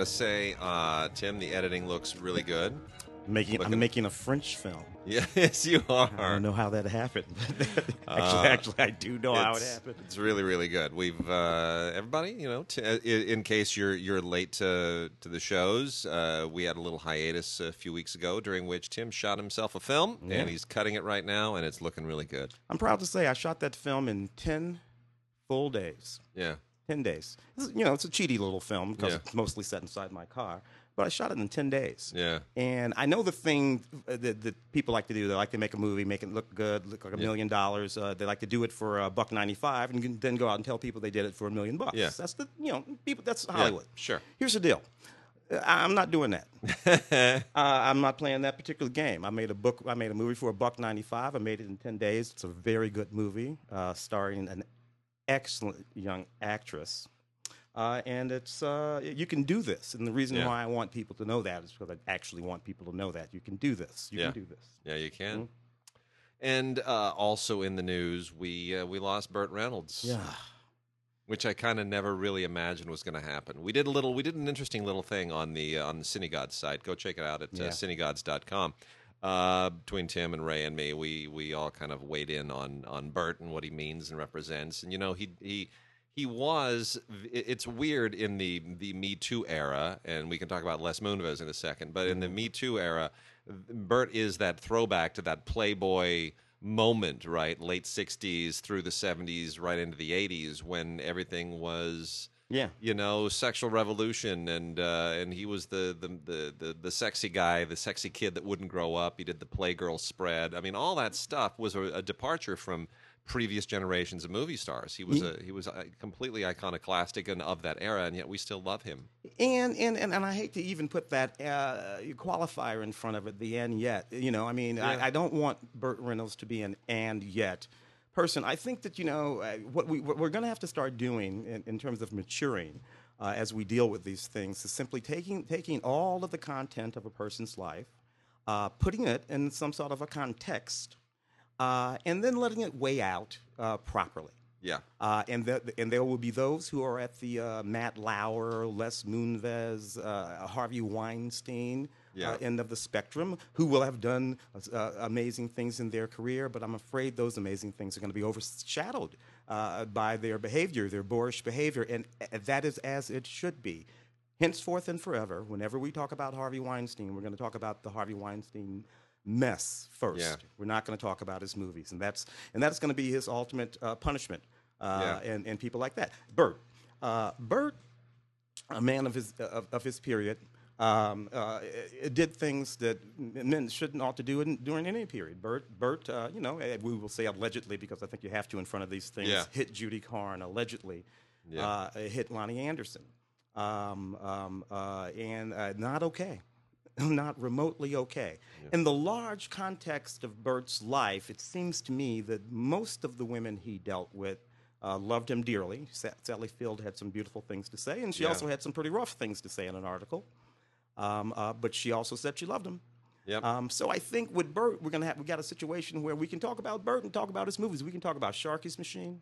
Gotta say, uh, Tim, the editing looks really good. Making, Looking- I'm making a French film. Yes, you are. I don't know how that happened. actually, Uh, actually, I do know how it It's- happened. It's really, really good. We've uh, everybody, you know, t- uh, i- in case you're you're late to to the shows, uh, we had a little hiatus a few weeks ago during which Tim shot himself a film, Yeah. and he's cutting it right now, and it's looking really good. I'm proud to say I shot that film in 10 full days. Yeah, 10 days. Is- you know, it's a cheaty little film because Yeah. it's mostly set inside my car, but I shot it in 10 days. yeah, And I know the thing uh, that, that people like to do. They like to make a movie, make it look good, look like a Yeah. million dollars. Uh, they like to do it for a buck ninety-five, and then go out and tell people they did it for a million bucks. Yeah. That's the you know people. That's Yeah, Hollywood. sure. Here's the deal. Uh, I'm not doing that. uh, I'm not playing that particular game. I made a book. I made a movie for a buck ninety-five. I made it in ten days. It's a very good movie, uh, starring an excellent young actress. Uh, and it's uh, you can do this, and the reason Yeah. why I want people to know that is because I actually want people to know that you can do this. You Yeah. can do this. yeah. You can. Mm-hmm. And uh, also in the news, we uh, we lost Burt Reynolds. Yeah. which I kind of never really imagined was going to happen. We did a little, we did an interesting little thing on the uh, on the Cinegods site. Go check it out at uh, Yeah. Uh, between Tim and Ray and me, we we all kind of weighed in on on Burt and what he means and represents. And you know, he he he was. It's weird in the the Me Too era, and we can talk about Les Moonves in a second. But in the Me Too era, Burt is that throwback to that Playboy moment, right? Late '60s through the '70s, right into the '80s, when everything was Yeah. you know, sexual revolution, and uh, and he was the, the the the the sexy guy, the sexy kid that wouldn't grow up. He did the Playgirl spread. I mean, all that stuff was a, a departure from previous generations of movie stars. He was a he was a completely iconoclastic and of that era, and yet we still love him. And, and and and I hate to even put that uh, qualifier in front of it, the and yet. You know, I mean, Yeah. I, I don't want Burt Reynolds to be an and yet person. I think that you know uh, what we what we're going to have to start doing in, in terms of maturing uh, as we deal with these things is simply taking taking all of the content of a person's life, uh, putting it in some sort of a context, uh, and then letting it weigh out uh, properly. Yeah, Uh, and, the, and there will be those who are at the uh, Matt Lauer, Les Moonves, uh, Harvey Weinstein Yeah. uh, end of the spectrum who will have done uh, amazing things in their career, but I'm afraid those amazing things are going to be overshadowed uh, by their behavior, their boorish behavior, and uh, that is as it should be. Henceforth and forever, whenever we talk about Harvey Weinstein, we're going to talk about the Harvey Weinstein mess first. Yeah. We're not going to talk about his movies, and that's and that's going to be his ultimate uh, punishment. Uh, Yeah. and and people like that. Burt, uh, Burt, a man of his of, of his period, um, uh, it did things that men shouldn't ought to do in, during any period. Burt, Burt, uh, you know, eh, we will say allegedly because I think you have to in front of these things. Yeah. Hit Judy Carne allegedly. Yeah. Uh, hit Loni Anderson, um, um, uh, and uh, not okay not remotely okay. In the large context of Burt's life, it seems to me that most of the women he dealt with uh, loved him dearly. Sally Field had some beautiful things to say, and she Yeah. also had some pretty rough things to say in an article. Um, uh, but she also said she loved him. Yep. Um, so I think with Burt, we're gonna have we got a situation where we can talk about Burt and talk about his movies. We can talk about Sharky's Machine.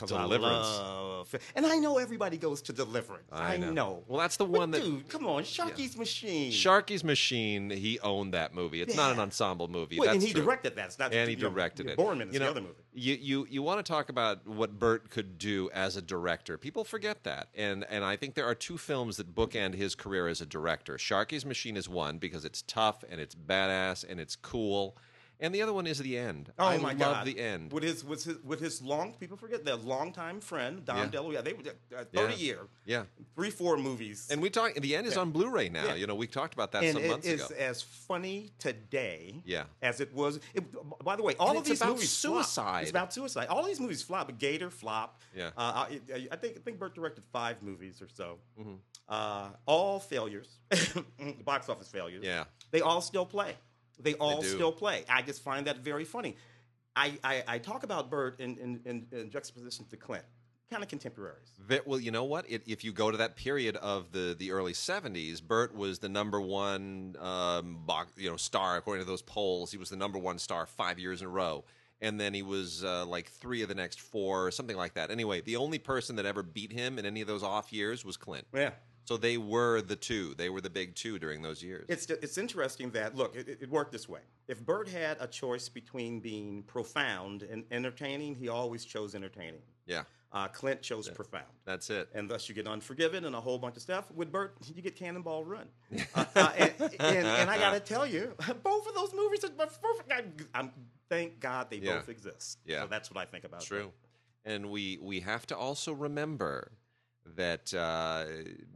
'Cause I Deliverance. love- and I know everybody goes to Deliverance. I I, know. know. Well, that's the But one that- dude, come on, Sharky's Machine. Sharky's Machine. He owned that movie. It's not an ensemble movie. Well, and he true. directed that. It's not and he you know, directed it. Boorman is you know, the other movie. You you you want to talk about what Burt could do as a director? People forget that, and and I think there are two films that bookend his career as a director. Sharky's Machine is one because it's tough and it's badass and it's cool, and the other one is The End. Oh I my love God! The End. with his with his with his long people forget their longtime friend Dom Yeah. They were uh, thirty Yeah. year, Yeah, three four movies, and we talk. The End is on Blu-ray now. Yeah. You know, we talked about that and some it months is ago. as funny today, Yeah. as it was. It, by the way, all And of these movies flop. suicide. It's about suicide. All these movies flop. Gator flop. Yeah. uh, I, I- I think I think Burt directed five movies or so. Mm-hmm. Uh, all failures, box office failures. Yeah. they all still play. They all do. still play. I just find that very funny. I, I, I talk about Burt in, in, in, in juxtaposition to Clint, kind of contemporaries. Well, you know what? It, if you go to that period of the, the early '70s, Burt was the number one um, box, you know star according to those polls. He was the number one star five years in a row, and then he was uh, like three of the next four, or something like that. Anyway, the only person that ever beat him in any of those off years was Clint. Yeah. So they were the two. They were the big two during those years. It's, it's interesting that, look, it, it worked this way. If Burt had a choice between being profound and entertaining, he always chose entertaining. yeah, Uh, Clint chose profound. that's it. And thus you get Unforgiven and a whole bunch of stuff. With Burt, you get Cannonball Run. uh, uh, and, and, and I got to tell you, both of those movies are perfect. I, I'm, thank God they Yeah. both exist. Yeah. So that's what I think about it. True. And we we have to also remember that uh,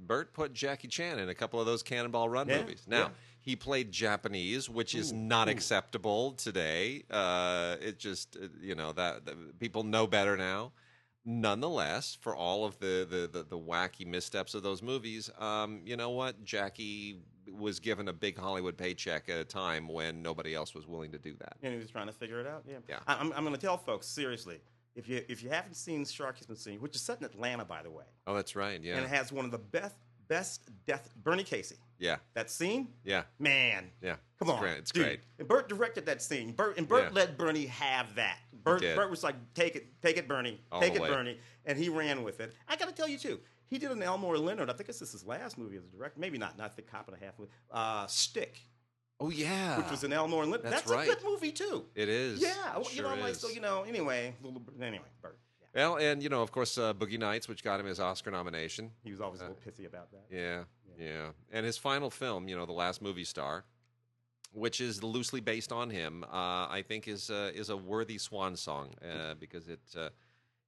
Burt put Jackie Chan in a couple of those Cannonball Run Yeah, movies. Now yeah. he played Japanese, which is not ooh. acceptable today. Uh, it just uh, you know that, that people know better now. Nonetheless, for all of the, the, the, the wacky missteps of those movies, um, you know what? Jackie was given a big Hollywood paycheck at a time when nobody else was willing to do that. And he was trying to figure it out. Yeah. Yeah. I, I'm, I'm going to tell folks seriously. If you if you haven't seen Sharky's Machine, which is set in Atlanta, by the way, Oh, that's right. Yeah. and it has one of the best best death Bernie Casey. yeah. That scene, Yeah. man. Yeah. Come It's on, great. It's dude. great. And Burt directed that scene. Burt and Burt Yeah. let Bernie have that. Burt, did. Burt was like, "Take it, take it, Bernie, All take it, way. Bernie," and he ran with it. I got to tell you too. He did an Elmore Leonard. I think this is his last movie as a director. Maybe not. Not the cop and a half. movie. Uh, Stick, Oh yeah, which was an Elmore Leonard. That's That's, right. a good movie too. it is. Yeah, It you know, sure like is. so, you know. Anyway, little, anyway, Burt. Yeah. Well, and you know, of course, uh, Boogie Nights, which got him his Oscar nomination. He was always a Uh, little pissy about that. Yeah, yeah, and his final film, you know, the last movie star, which is loosely based on him, uh, I think is uh, is a worthy swan song uh, because it uh,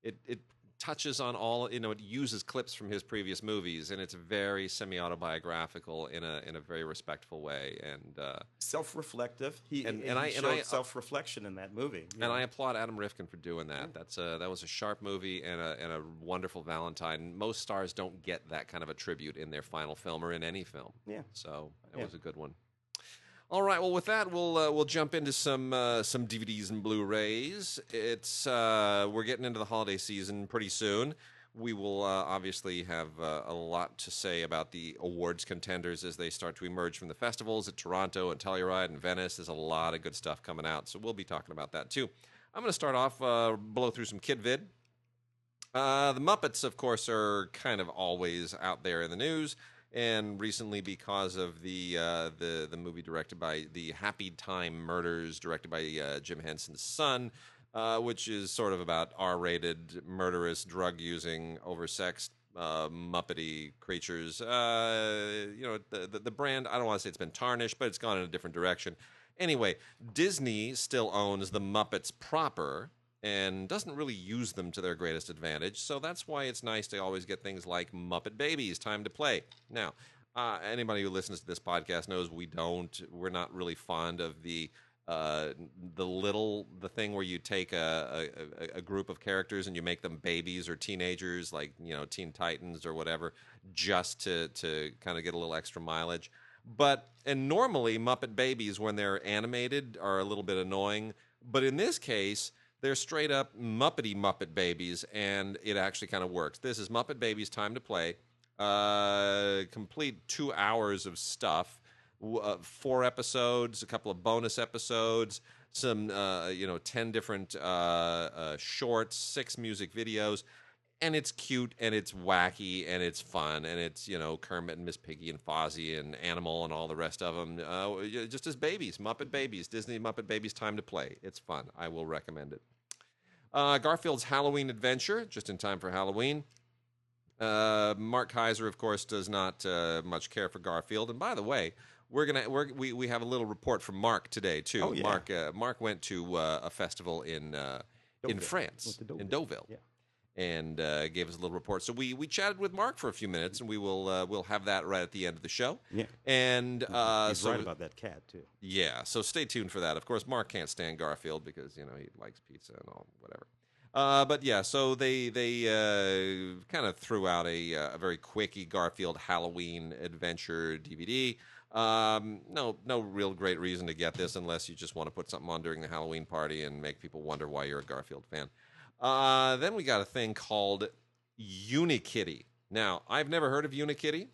it it touches on all you know it uses clips from his previous movies and it's very semi autobiographical in a in a very respectful way and uh, Self-reflective. He And- and, and I- he and showed I- self-reflection in that movie. And know. I applaud Adam Rifkin for doing that. That's a, that was a sharp movie and a, and a wonderful Valentine. Most stars don't get that kind of a tribute in their final film or in any film. Yeah. So it Yeah. was a good one. All right. Well, with that, we'll uh, we'll jump into some uh, some DVDs and Blu-rays. It's uh, we're getting into the holiday season pretty soon. We will uh, obviously have uh, a lot to say about the awards contenders as they start to emerge from the festivals at Toronto and Telluride and Venice. There's a lot of good stuff coming out, so we'll be talking about that too. I'm going to start off uh, blow through some kid vid. The Muppets, of course, are kind of always out there in the news, and recently because of the uh, the the movie directed by the Happy Time Murders, directed by uh, Jim Henson's son, uh, which is sort of about R-rated, murderous, drug-using, oversexed. Uh, Muppety creatures. Uh, you know, the, the the brand. I don't want to say it's been tarnished, but it's gone in a different direction. Anyway, Disney still owns the Muppets proper, and doesn't really use them to their greatest advantage. So that's why it's nice to always get things like Muppet Babies, Time to Play. Now, uh, anybody who listens to this podcast knows we don't, we're not really fond of the. Uh, the little the thing where you take a, a, a group of characters and you make them babies or teenagers like you know Teen Titans or whatever just to to kind of get a little extra mileage but and normally Muppet Babies when they're animated are a little bit annoying but in this case they're straight up Muppety Muppet Babies and it actually kind of works this is Muppet Babies Time to Play uh, complete two hours of stuff uh, four episodes, a couple of bonus episodes, some uh, you know ten different uh, uh, shorts, six music videos, and it's cute and it's wacky and it's fun and it's you know Kermit and Miss Piggy and Fozzie and Animal and all the rest of them uh, just as babies, Muppet Babies, Disney Muppet Babies. Time to play. It's fun. I will recommend it. Uh, Garfield's Halloween Adventure, just in time for Halloween. Uh, Mark Keizer, of course, does not uh, much care for Garfield. And by the way, we're gonna we're, we we have a little report from Mark today too. Oh, yeah. Mark uh, Mark went to uh, a festival in uh, in Deauville. France in Deauville. Deauville. Yeah. And uh, gave us a little report. So we, we chatted with Mark for a few minutes, and we will uh, we'll have that right at the end of the show. Yeah. And uh, He's so right about that cat too. yeah, so stay tuned for that. Of course, Mark can't stand Garfield because you know he likes pizza and all whatever. Uh, but yeah, so they they uh, kind of threw out a, uh, a very quickie Garfield Halloween adventure DVD. Um, no, no real great reason to get this unless you just want to put something on during the Halloween party and make people wonder why you're a Garfield fan. Uh, then we got a thing called Unikitty. Now, I've never heard of Unikitty.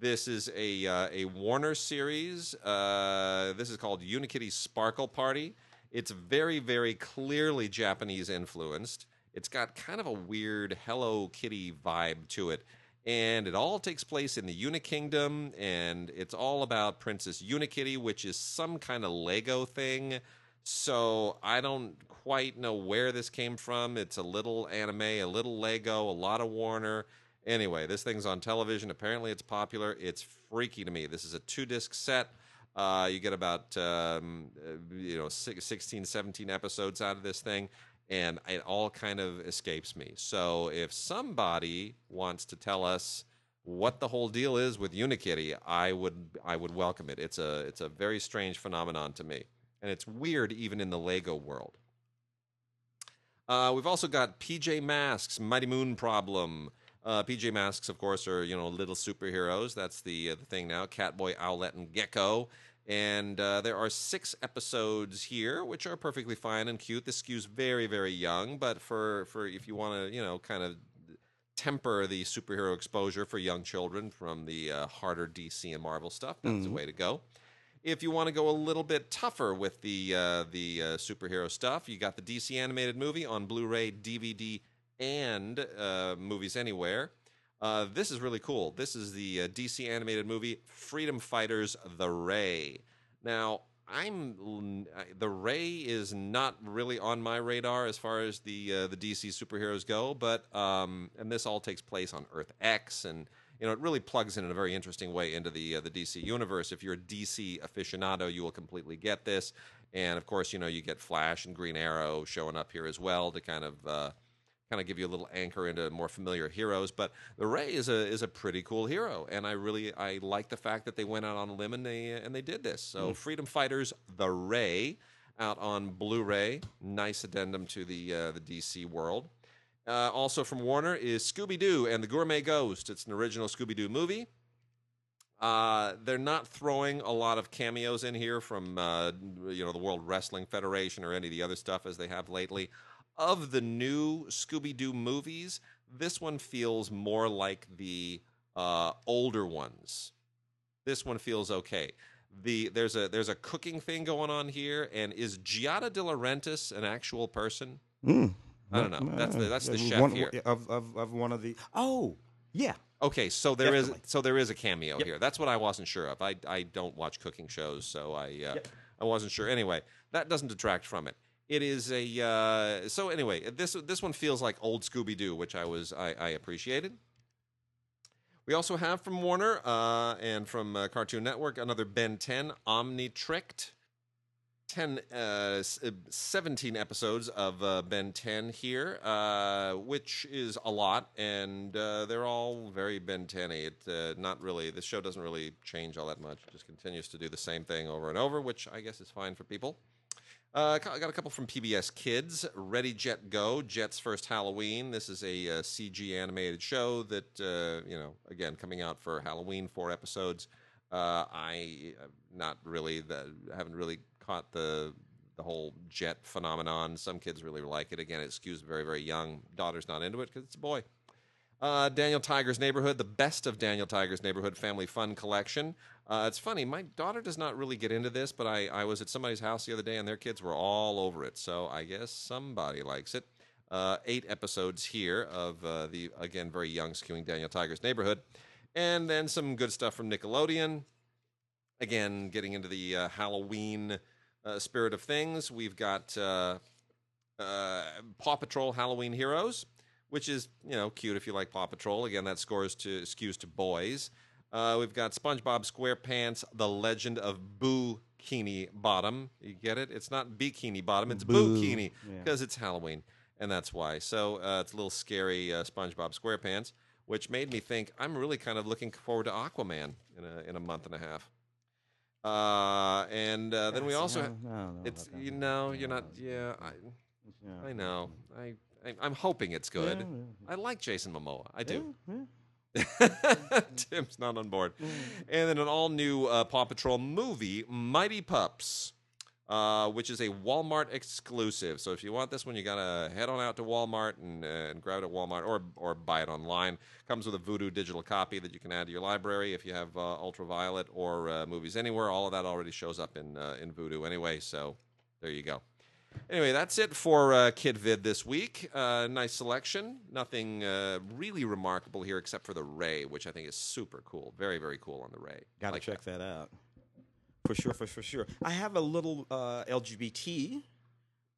This is a uh, a Warner series. Uh, this is called Unikitty Sparkle Party. It's very, very clearly Japanese influenced. It's got kind of a weird Hello Kitty vibe to it. and it all takes place in the Unikingdom, and it's all about Princess Unikitty, which is some kind of Lego thing. So I don't quite know where this came from. It's a little anime, a little Lego, a lot of Warner. Anyway, this thing's on television. Apparently, it's popular. It's freaky to me. This is a two disc set. Uh, you get about um, uh, you know six, 16, 17 episodes out of this thing, and it all kind of escapes me. So if somebody wants to tell us what the whole deal is with Unikitty, I would I would welcome it. It's a it's a very strange phenomenon to me, and it's weird even in the Lego world. Uh, we've also got PJ Masks, Mighty Moon Problem. Uh, PJ Masks, of course, are you know little superheroes. That's the uh, the thing now. Catboy, Owlette, and Gecko. And uh, there are six episodes here, which are perfectly fine and cute. This skews very, very young, but for for if you want to, you know, kind of temper the superhero exposure for young children from the uh, harder DC and Marvel stuff, that's the way to go. If you want to go a little bit tougher with the uh, the uh, superhero stuff, you got the DC animated movie on Blu-ray, DVD, and uh, Movies Anywhere. Uh, this is really cool. This is the uh, DC animated movie Freedom Fighters: The Ray. Now, I'm the Ray is not really on my radar as far as the uh, the DC superheroes go, but um, and this all takes place on Earth X, and you know it really plugs in in a very interesting way into the uh, the DC universe. If you're a DC aficionado, you will completely get this, and of course, you know you get Flash and Green Arrow showing up here as well to kind of. Uh, kind of give you a little anchor into more familiar heroes. But the Ray is a is a pretty cool hero, and I really I like the fact that they went out on a limb and they and they did this. So Freedom Fighters, the Ray, out on Blu-ray. Nice addendum to the uh, the DC world. Uh, also from Warner is Scooby Doo and the Gourmet Ghost. It's an original Scooby Doo movie. Uh, they're not throwing a lot of cameos in here from uh, you know the World Wrestling Federation or any of the other stuff as they have lately. Of the new Scooby Doo movies, this one feels more like the uh, older ones. This one feels okay. The there's a there's a cooking thing going on here, and is Giada De Laurentiis an actual person? Mm. I don't know. That's the that's the chef one, here. of, of of one of the. Oh, yeah. Okay, so there is Definitely. so there is a cameo here. That's what I wasn't sure of. I I don't watch cooking shows, so I uh, I wasn't sure. Anyway, that doesn't detract from it. It is a uh, so anyway. This this one feels like old Scooby Doo, which I was I, I appreciated. We also have from Warner uh, and from uh, Cartoon Network another Ben 10 Omnitricked. 10, uh, uh, 17 episodes of uh, Ben 10 here, uh, which is a lot, and uh, they're all very Ben 10 It uh, not really, the show doesn't really change all that much. It just continues to do the same thing over and over, which I guess is fine for people. Uh, I got a couple from PBS Kids. Ready Jet Go, Jet's first Halloween. This is a CG animated show that uh, you know, again, coming out for Halloween, four episodes. Uh, I not really the haven't really caught the the whole Jet phenomenon. Some kids really like it. Again, it skews very very young. Daughter's not into it because it's a boy. Uh, Daniel Tiger's Neighborhood, the best of Daniel Tiger's Neighborhood Family Fun Collection. Uh, it's funny, my daughter does not really get into this, but I, I was at somebody's house the other day and their kids were all over it. So I guess somebody likes it. Uh, eight episodes here of uh, the, again, very young skewing Daniel Tiger's Neighborhood. And then some good stuff from Nickelodeon. Again, getting into the uh, Halloween uh, spirit of things. We've got uh, uh, Paw Patrol Halloween Heroes which is you know cute if you like Paw Patrol. Again, that scores to skews to boys. Uh, we've got SpongeBob SquarePants: The Legend of Boo Bikini Bottom. You get it? It's not Bikini Bottom. It's Boo. Yeah. because it's Halloween, and that's why. So uh, it's a little scary uh, SpongeBob SquarePants, which made me think I'm really kind of looking forward to Aquaman in a in a month and a half. Uh, and uh, then we also see, I don't- I don't know it's you know you're not yeah I. I know I, I I'm hoping it's good. I like Jason Momoa. I do. Tim's not on board. And then an all new uh, Paw Patrol movie, Mighty Pups, uh, which is a Walmart exclusive. So if you want this one, you gotta head on out to Walmart and, uh, and grab it at Walmart or or buy it online. Comes with a Vudu digital copy that you can add to your library if you have uh, Ultraviolet or uh, Movies Anywhere. All of that already shows up in uh, in Vudu anyway. So there you go. Anyway, that's it for uh, Kid Vid this week. Uh, nice selection. Nothing uh, really remarkable here except for the Ray, which I think is super cool. Very, very cool on the Ray. Got to Like check that. out. For sure, for, for sure. I have a little uh, LGBT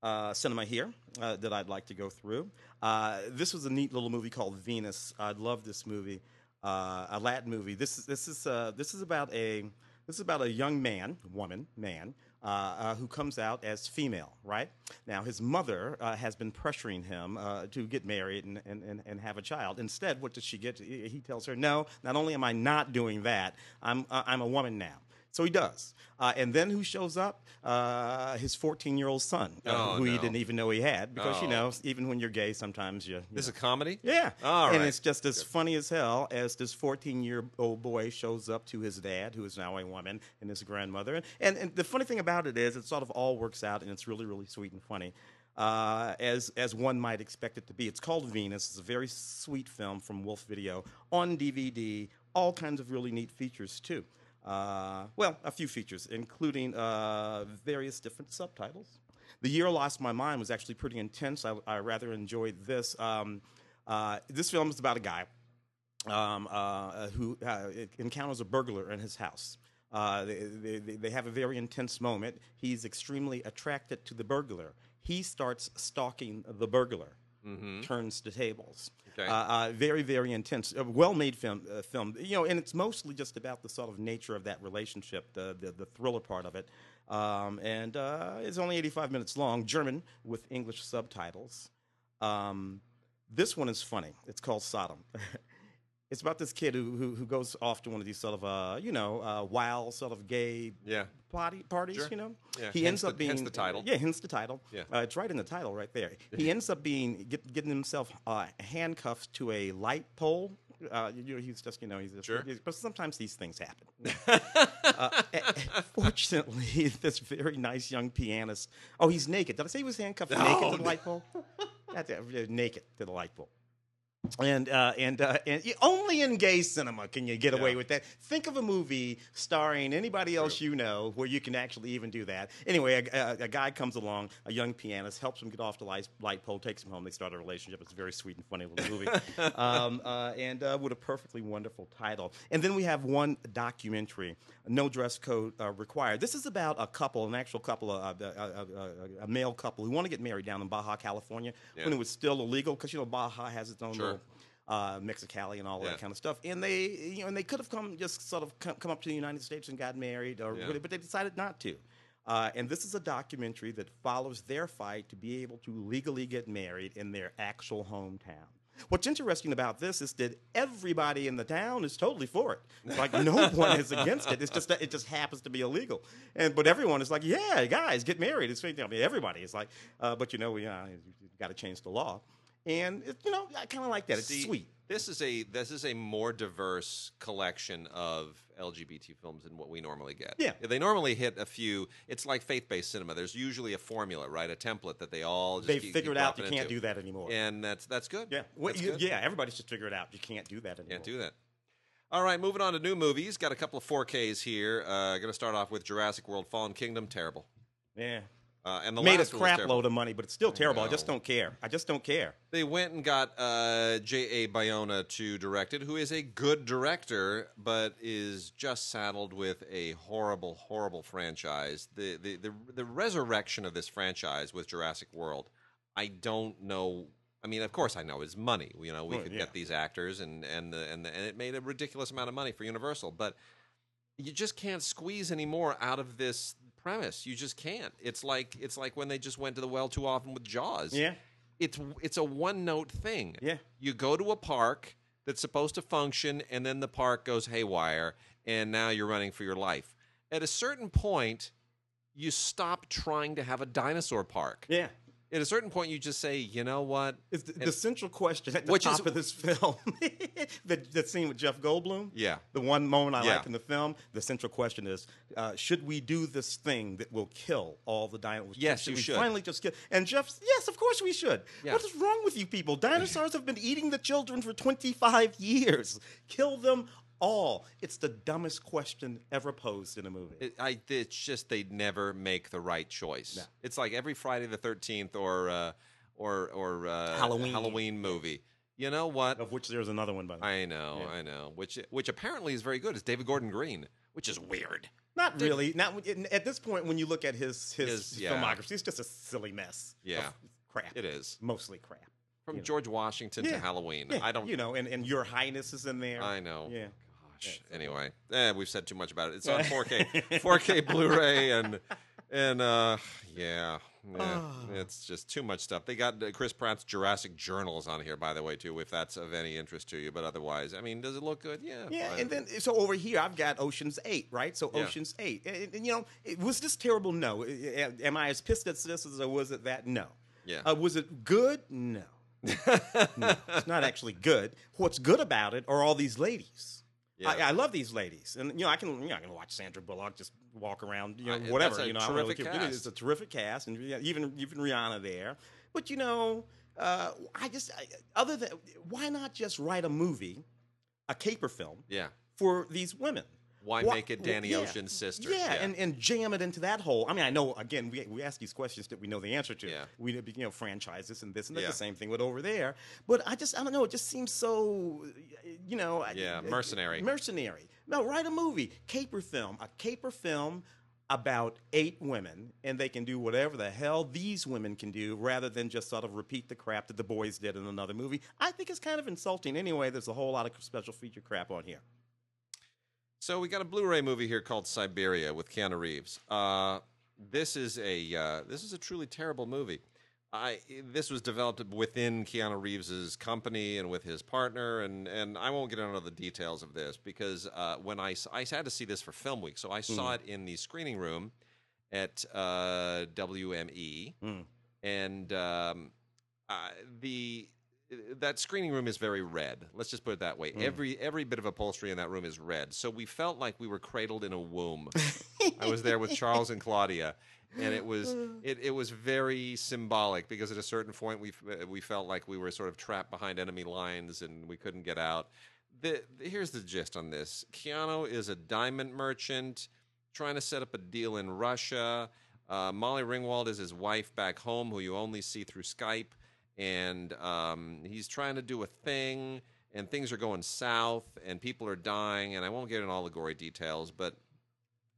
uh, cinema here uh, that I'd like to go through. Uh, this was a neat little movie called Venus. I love this movie, uh, a Latin movie. This is this is uh, this is about a this is about a young man, woman, man. Uh, uh, who comes out as female, right? Now, his mother uh, has been pressuring him to get married and, and, and, have a child. Instead, what does she get? He tells her, No, not only am I not doing that, I'm, I'm a woman now. So he does. Uh, and then who shows up? Uh, his 14 year old son, uh, Oh, who he didn't even know he had. Because, you Oh. know, even when you're gay, sometimes you. you This is know. a comedy? Yeah. All and right. it's just as funny as hell as this 14 year old boy shows up to his dad, who is now a woman, and his grandmother. And, and, and the funny thing about it is, it sort of all works out, and it's really, really sweet and funny. Uh, as as one might expect it to be, it's called Venus. It's a very sweet film from Wolfe Video on DVD. All kinds of really neat features too. Uh, well, a few features, including uh, various different subtitles. The Year I Lost My Mind was actually pretty intense. I, I rather enjoyed this. Um, uh, this film is about a guy um, uh, who uh, encounters a burglar in his house. Uh, they, they, they they have a very intense moment. He's extremely attracted to the burglar. He starts stalking the burglar. Turns the tables. Okay. Uh, uh, very, very intense. A well-made film. Uh, film. You know, and it's mostly just about the sort of nature of that relationship, the the, the thriller part of it. Um, and uh, it's only 85 minutes long, German with English subtitles. Um, this one is funny. It's called Sodom. it's about this kid who, who who goes off to one of these sort of uh you know uh, wild sort of gay Yeah. party parties. Sure. You know, Yeah, he hence ends up the- being hence the title. Yeah, hence the title. Yeah. uh, it's right in the title right there. He ends up being get, getting himself uh, handcuffed to a light pole. Uh, you know, he's just you know he's just, Sure. he's- but sometimes these things happen. uh, fortunately, this very nice young pianist. Oh, he's naked. Did I say he was handcuffed naked to the light pole? That's naked to the light pole. And uh, and uh, and only in gay cinema can you get away with that. Think of a movie starring anybody else you know where you can actually even do that. Anyway, a, a, a guy comes along, a young pianist, helps him get off the light, light pole, takes him home. They start a relationship. It's a very sweet and funny little movie, um, uh, and uh, with a perfectly wonderful title. And then we have one documentary, No Dress Code uh, Required. This is about a couple, an actual couple, uh, a, a, a, a male couple who want to get married down in Baja, California, when it was still illegal because you know Baja has its own Sure. little uh, Mexicali and all Yeah. that kind of stuff. And they, you know, and they could have come just sort of come, come up to the United States and got married, or Yeah. but they decided not to. Uh, and this is a documentary that follows their fight to be able to legally get married in their actual hometown. What's interesting about this is that everybody in the town is totally for it. Like no one is against it. It's just that it just happens to be illegal. And but everyone is like, yeah, guys, get married. It's I mean everybody is like, uh, but you know, we uh, got to change the law. And it, you know, I kind of like that. It's See, sweet. This is a this is a more diverse collection of LGBT films than what we normally get. Yeah. they normally hit a few. It's like faith based cinema. There's usually a formula, right? A template that they all just They've keep- figured keep out you can't into. do that anymore. and that's that's good. Yeah, Well, That's you- good. yeah. Everybody should figure it out. You can't do that anymore. Can't do that. All right, moving on to new movies. Got a couple of 4Ks here. Uh, going to start off with Jurassic World: Fallen Kingdom. Terrible. Yeah, Uh, and the made a crap load of money, but it's still terrible. I just don't care. I just don't care. They went and got uh, J.A. Bayona to direct it, who is a good director, but is just saddled with a horrible, horrible franchise. The, the the the resurrection of this franchise with Jurassic World, I don't know. I mean, of course, I know is money. You know, we Well, could yeah. get these actors, and and the, and the, and it made a ridiculous amount of money for Universal, but you just can't squeeze any more out of this premise. You just can't. It's like it's like when they just went to the well too often with Jaws Yeah, it's it's a one note thing. Yeah. You go to a park that's supposed to function and then the park goes haywire and now you're running for your life. At a certain point, you stop trying to have a dinosaur park. yeah. At a certain point you just say, "You know what? It's the, the central question at the Which top is- of this film. the, the scene with Jeff Goldblum. Yeah. The one moment I Yeah. like in the film. The central question is: uh, Should we do this thing that will kill all the dinosaurs? Yes, you we should. Finally, just kill. And Jeff, yes, of course we should. Yeah. What is wrong with you people? Dinosaurs have been eating the children for twenty-five years. Kill them all. It's the dumbest question ever posed in a movie. It, I, it's just they never make the right choice. No. It's like every Friday the Thirteenth or uh, or or uh, Halloween. Halloween movie. You know what? of which there's another one, by the way. I know, Yeah. I know. Which which apparently is very good. It's David Gordon Green, which is weird. Not really. Not at this point when you look at his his, His- yeah. filmography. It's just a silly mess. of Yeah. crap. It is mostly crap. from You know. George Washington to Halloween. Yeah, I don't. You know, and, and Your Highness is in there. I know. Yeah. Gosh. Anyway, eh, we've said too much about it. It's on 4K, 4K Blu-ray, and and uh, yeah, yeah, Ah. it's just too much stuff. They got uh, Chris Pratt's Jurassic Journals on here, by the way, too, if that's of any interest to you. But otherwise, I mean, does it look good? Yeah. Yeah, fine. and then so over here I've got Ocean's Eight, right? So Yeah. Ocean's Eight, and, and, you know, it, was this terrible? No. A- Am I as pissed at this as I was at that? No. Yeah. Uh, was it good? No. no, it's not actually good. What's good about it are all these ladies. Yeah. I, I love these ladies, and you know I can you know I can watch Sandra Bullock just walk around, you know, I- whatever. You know, I really care. It's a terrific cast, and even even Rihanna there. But you know, uh, I just I, other than why not just write a movie, a caper film yeah. for these women? Why Wha- make it Danny yeah. Ocean's sister? Yeah, And, and jam it into that hole. I mean, I know, again, we, we ask these questions that we know the answer to. Yeah. We, you know, franchises and this and that's Yeah. the same thing with over there. But I just, I don't know, it just seems so, you know. Yeah, mercenary. Mercenary. No, write a movie, caper film, a caper film about eight women, and they can do whatever the hell these women can do rather than just sort of repeat the crap that the boys did in another movie. I think it's kind of insulting anyway. There's a whole lot of special feature crap on here. So we got a Blu-ray movie here called Siberia with Keanu Reeves. Uh, this is a uh, this is a truly terrible movie. I this was developed within Keanu Reeves's company and with his partner, and and I won't get into the details of this because uh, when I had to see this for Film Week, so I saw it in the screening room at uh, WME, Mm. and um, uh, the that screening room is very red. Let's just put it that way. Every every bit of upholstery in that room is red. So we felt like we were cradled in a womb. I was there with Charles and Claudia, and it was it, it was very symbolic because at a certain point we we felt like we were sort of trapped behind enemy lines and we couldn't get out. The, the- here's the gist on this: Keanu is a diamond merchant trying to set up a deal in Russia. Uh, Molly Ringwald is his wife back home, who you only see through Skype, and um, he's trying to do a thing, and things are going south, and people are dying, and I won't get into all the gory details, but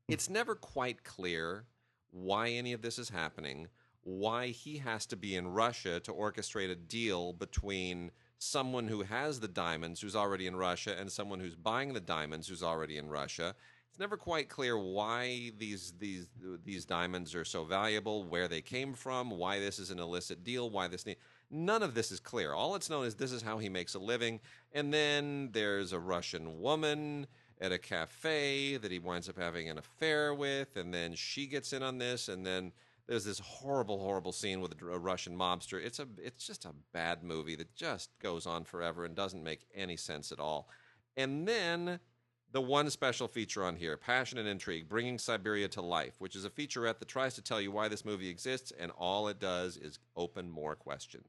it's never quite clear why any of this is happening, why he has to be in Russia to orchestrate a deal between someone who has the diamonds who's already in Russia and someone who's buying the diamonds who's already in Russia. It's never quite clear why these these these diamonds are so valuable, where they came from, why this is an illicit deal, why this need. None of this is clear. All it's known is this is how he makes a living. And then there's a Russian woman at a cafe that he winds up having an affair with, and then she gets in on this, and then there's this horrible, horrible scene with a, Russian mobster. It's a, it's just a bad movie that just goes on forever and doesn't make any sense at all. And then the one special feature on here, Passion and Intrigue, Bringing Siberia to Life, which is a featurette that tries to tell you why this movie exists, and all it does is open more questions.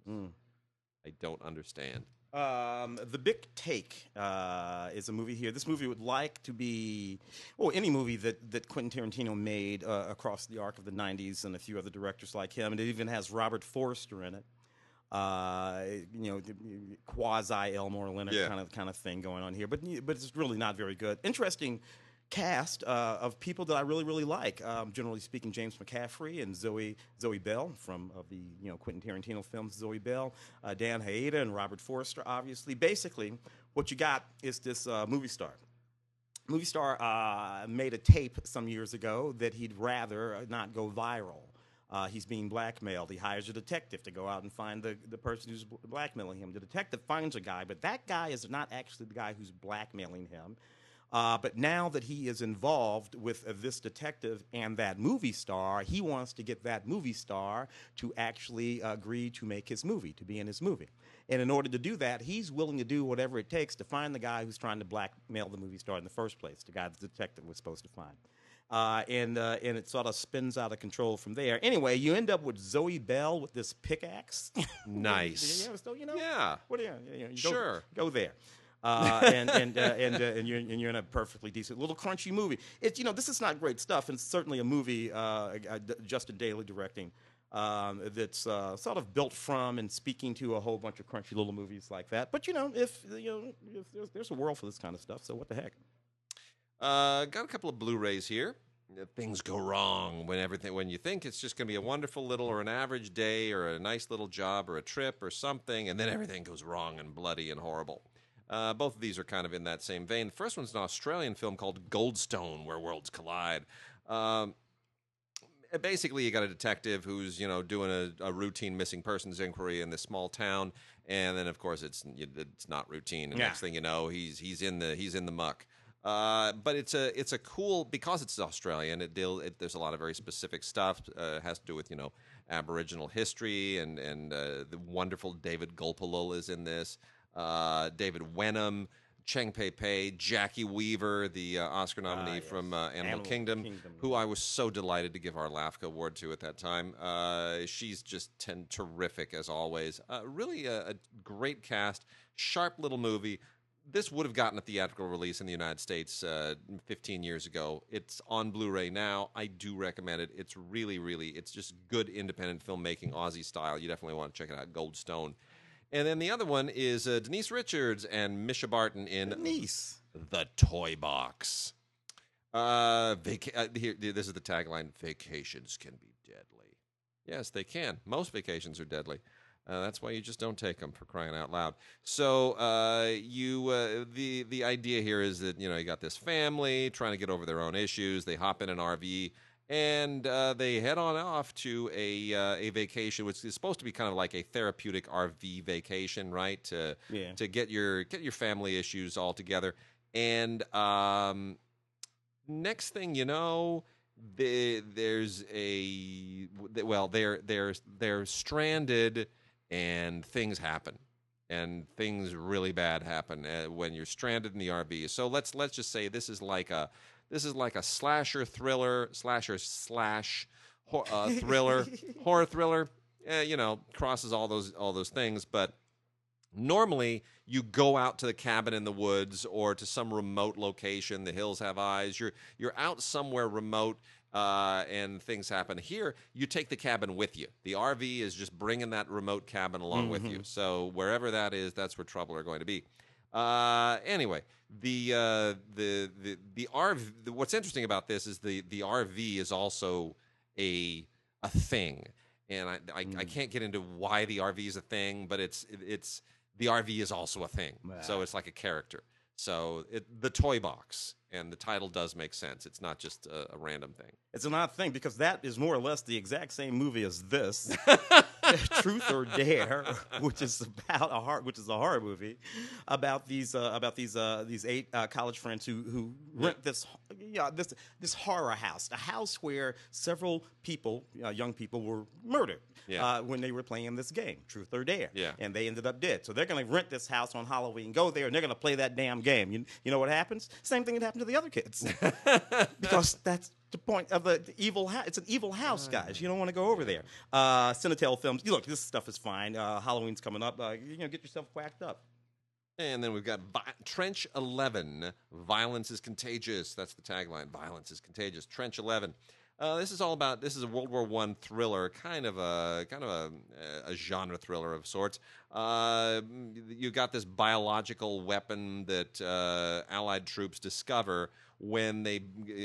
I don't understand. Um, the Big Take uh, is a movie here. This movie would like to be, well, any movie that, that Quentin Tarantino made uh, across the arc of the 90s and a few other directors like him. And it even has Robert Forster in it. Uh, you know, quasi Elmore Leonard Yeah. kind of kind of thing going on here, but but it's really not very good. Interesting cast uh, of people that I really really like. Um, generally speaking, James McCaffrey and Zoe Zoe Bell from of the you know Quentin Tarantino films. Zoe Bell, uh, Dan Hedaya, and Robert Forster. Obviously, basically, what you got is this uh, movie star. Movie star uh, made a tape some years ago that he'd rather not go viral. Uh, he's being blackmailed. He hires a detective to go out and find the, the person who's blackmailing him. The detective finds a guy, but that guy is not actually the guy who's blackmailing him. Uh, but now that he is involved with uh, this detective and that movie star, he wants to get that movie star to actually agree to make his movie, to be in his movie. And in order to do that, he's willing to do whatever it takes to find the guy who's trying to blackmail the movie star in the first place, the guy the detective was supposed to find. Uh, and uh, and it sort of spins out of control from there. Anyway, you end up with Zoe Bell with this pickaxe. Nice. yeah, so you know. Yeah. What you, you, know, you go- Sure. Go, there. Uh, and and uh, and, uh, and you're and you're in a perfectly decent little crunchy movie. It's you know this is not great stuff, and certainly a movie uh, uh, Justin Daly directing um, that's uh, sort of built from and speaking to a whole bunch of crunchy little movies like that. But you know, if you know, if there's, there's a world for this kind of stuff, so what the heck? Uh, got a couple of Blu-rays here. Things go wrong when everything when you think it's just going to be a wonderful little or an average day or a nice little job or a trip or something, and then everything goes wrong and bloody and horrible. Uh, both of these are kind of in that same vein. The first one's an Australian film called Goldstone, Where Worlds Collide. Um, basically you got a detective who's you know doing a, a routine missing persons inquiry in this small town and then of course it's it's not routine and Yeah. next thing you know he's he's in the he's in the muck uh, but it's a it's a cool because it's Australian. It deal it, there's a lot of very specific stuff. Uh, it has to do with you know Aboriginal history and and uh, the wonderful David Gulpilil is in this. Uh, David Wenham, Cheng Pei Pei, Jacki Weaver, the uh, Oscar nominee Ah, yes. from uh, Animal, Animal Kingdom, Kingdom. who I was so delighted to give our LAFCA award to at that time. Uh, she's just ten- terrific as always. Uh, really a, a great cast, sharp little movie. This would have gotten a theatrical release in the United States uh, 15 years ago. It's on Blu-ray now. I do recommend it. It's really, really, it's just good independent filmmaking, Aussie style. You definitely want to check it out. Goldstone. And then the other one is uh, Denise Richards and Mischa Barton in Nice. the toy box. Uh, vaca- uh, here, this is the tagline: Vacations can be deadly. Yes, they can. Most vacations are deadly. Uh, that's why you just don't take them for crying out loud. So uh, you, uh, the the idea here is that you know you got this family trying to get over their own issues. They hop in an RV and uh, they head on off to a uh, a vacation, which is supposed to be kind of like a therapeutic RV vacation, right? To Yeah. to get your get your family issues all together. And um, next thing you know, the, there's a well, they're they're they're stranded, and things happen, and things really bad happen uh, when you're stranded in the RV. So let's let's just say this is like a this is like a slasher thriller, slasher slash hor- uh, thriller, horror thriller. Uh, you know, crosses all those all those things, but normally you go out to the cabin in the woods or to some remote location the hills have eyes you're you're out somewhere remote uh, and things happen here you take the cabin with you the rv is just bringing that remote cabin along with you so wherever that is that's where trouble are going to be uh, anyway the uh, the the the rv what's interesting about this is the the rv is also a a thing and I, I, I can't get into why the RV is a thing, but it's it's the RV is also a thing. So it's like a character. So it, the toy box and the title does make sense. It's not just a, a random thing. It's an odd thing because that is more or less the exact same movie as this, Truth or Dare, which is about a horror, which is a horror movie about these uh, about these uh, these eight uh, college friends who who rent this yeah this this horror house, a house where several people, uh, young people, were murdered Yeah. uh, when they were playing this game, Truth or Dare, Yeah. and they ended up dead. So they're going to rent this house on Halloween, go there, and they're going to play that damn game. You, you know what happens? Same thing that happened to the other kids because that's the point of the, the evil house. It's an evil house, guys. You don't want to go over there. Uh, Cinetel Films. You look, this stuff is fine. Uh, Halloween's coming up. Uh, you know, get yourself whacked up. And then we've got Vi- Trench 11. Violence is contagious. That's the tagline. Violence is contagious. Trench 11. Uh, this is all about. This is a World War One thriller, kind of a kind of a, a genre thriller of sorts. Uh, you got this biological weapon that uh, Allied troops discover when they,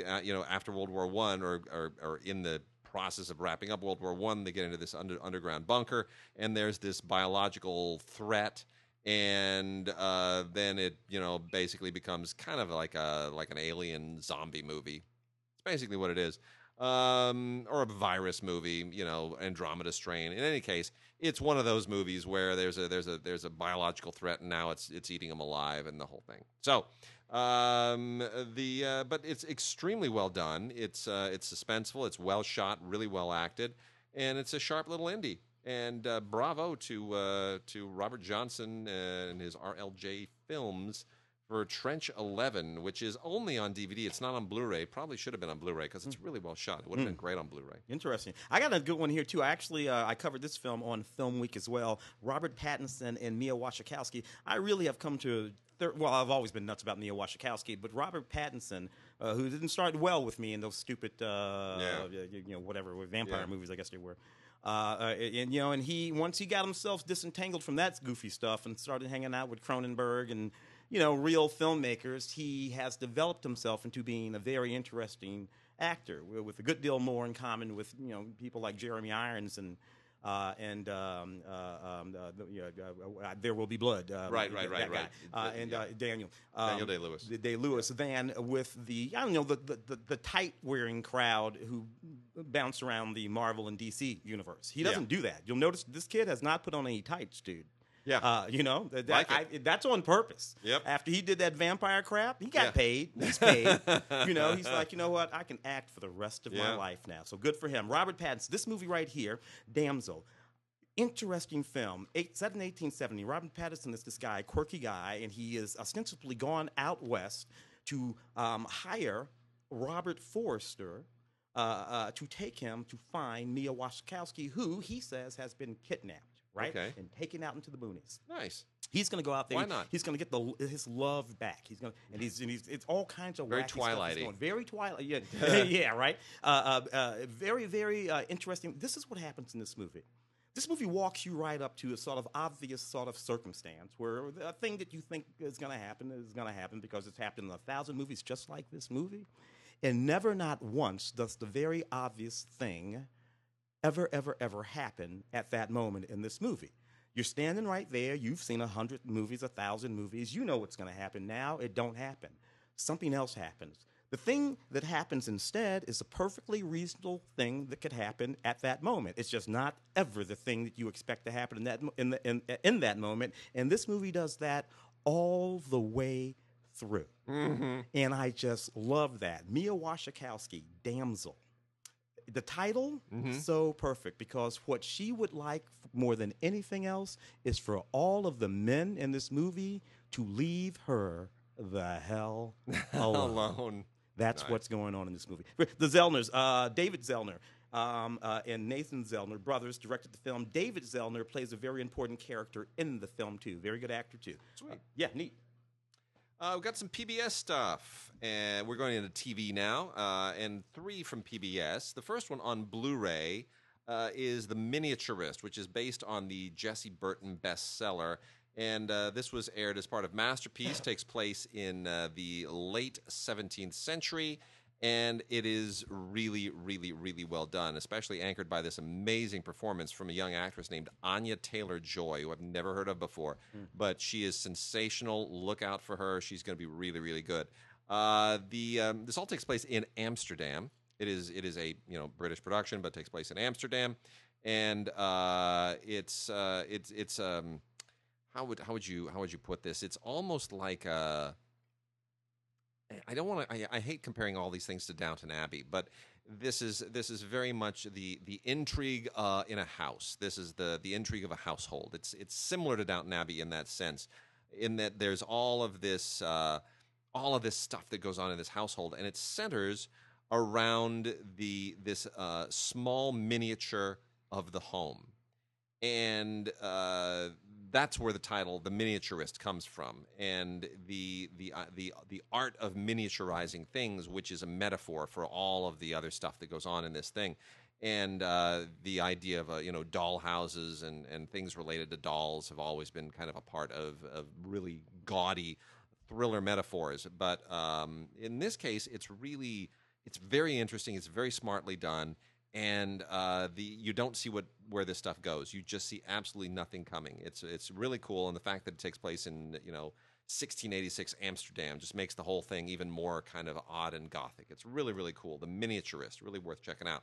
uh, you know, after World War One or, or or in the process of wrapping up World War One, they get into this under, underground bunker, and there's this biological threat and uh, then it you know basically becomes kind of like a like an alien zombie movie. It's basically what it is, um, or a virus movie, you know, Andromeda Strain. In any case, it's one of those movies where there's a there's a there's a biological threat, and now it's it's eating them alive, and the whole thing. So. Um, the uh, but it's extremely well done. It's uh, it's suspenseful. It's well shot, really well acted, and it's a sharp little indie. And uh, bravo to uh, to Robert Johnson and his RLJ Films for Trench 11, which is only on DVD. It's not on Blu-ray. Probably should have been on Blu-ray because it's really well shot. It would have been great on Blu-ray. Interesting. I got a good one here too. I actually uh, I covered this film on Film Week as well. Robert Pattinson and Mia Wasikowski. I really have come to there, well, I've always been nuts about Mia Wasikowski, but Robert Pattinson, uh, who didn't start well with me in those stupid, uh, Yeah. you know, whatever vampire Yeah. movies, I guess they were. Uh, uh, and you know, and he once he got himself disentangled from that goofy stuff and started hanging out with Cronenberg and you know real filmmakers, he has developed himself into being a very interesting actor with a good deal more in common with you know people like Jeremy Irons and. Uh, and um, uh, um, uh, the- yeah, uh, there will be blood. Uh, Right, right, right, guy. right. Uh, and yeah. uh, Daniel, um, Daniel Day-Lewis. Day Lewis than with the I don't know the the, the, the tight wearing crowd who bounce around the Marvel and DC universe. He doesn't do that. You'll notice this kid has not put on any tights, dude. Yeah. uh, you know that, Like I, that's on purpose. Yep. After he did that vampire crap, he got Yeah. paid. He's paid. you know, he's like, you know what? I can act for the rest of my life now. So good for him. Robert Pattinson. This movie right here, Damsel interesting film. Eight, set in 1870. Robert Pattinson is this guy, quirky guy, and he is ostensibly gone out west to um, hire Robert Forster uh, uh, to take him to find Mia Wasikowski, who he says has been kidnapped, right? Okay. And taken out into the boonies. Nice. He's going to go out there. Why not? He's going to get the his love back. He's going and he's, and he's it's all kinds of Very Twilighty. going. Very Twilight. Yeah, yeah, right. Uh, uh, uh, very, very uh, interesting. This is what happens in this movie. This movie walks you right up to a sort of obvious sort of circumstance where a thing that you think is going to happen is going to happen because it's happened in a thousand movies just like this movie, and never, not once, does the very obvious thing ever, ever, ever happen at that moment in this movie. You're standing right there. You've seen a hundred movies, a thousand movies. You know what's going to happen. Now it don't happen. Something else happens. The thing that happens instead is a perfectly reasonable thing that could happen at that moment. It's just not ever the thing that you expect to happen in that in, the, in, in that moment. And this movie does that all the way through. Mm-hmm. And I just love that. Mia Wasikowski, Damsel the title so perfect because what she would like more than anything else is for all of the men in this movie to leave her the hell alone. Alone. That's Nice. what's going on in this movie. The Zellners, uh, David Zellner um, uh, and Nathan Zellner, brothers, directed the film. David Zellner plays a very important character in the film too. Very good actor too. Sweet. Uh, yeah, neat. Uh, we've got some PBS stuff, and we're going into TV now, uh, and three from PBS. The first one on Blu-ray uh, is The Miniaturist, which is based on the Jessie Burton bestseller. And uh, this was aired as part of Masterpiece. takes place in uh, the late 17th century, and it is really, really, really well done. Especially anchored by this amazing performance from a young actress named Anya Taylor Joy, who I've never heard of before, but she is sensational. Look out for her; she's going to be really, really good. Uh, the um, this all takes place in Amsterdam. It is it is a you know British production, but takes place in Amsterdam, and uh, it's uh, it's it's um, how would how would you how would you put this? It's almost like a I don't want to. I, I hate comparing all these things to Downton Abbey, but this is this is very much the the intrigue uh, in a house. This is the the intrigue of a household. It's it's similar to Downton Abbey in that sense, in that there's all of this uh, all of this stuff that goes on in this household, and it centers around the this uh, small miniature of the home and uh, that's where the title "The Miniaturist" comes from, and the the uh, the the art of miniaturizing things, which is a metaphor for all of the other stuff that goes on in this thing, and uh, the idea of uh, you know doll houses and and things related to dolls have always been kind of a part of of really gaudy thriller metaphors, but um, in this case, it's really it's very interesting. It's very smartly done, and uh, the you don't see what where this stuff goes. You just see absolutely nothing coming. It's it's really cool, and the fact that it takes place in you know 1686 Amsterdam just makes the whole thing even more kind of odd and gothic. It's really really cool. The Miniaturist, really worth checking out.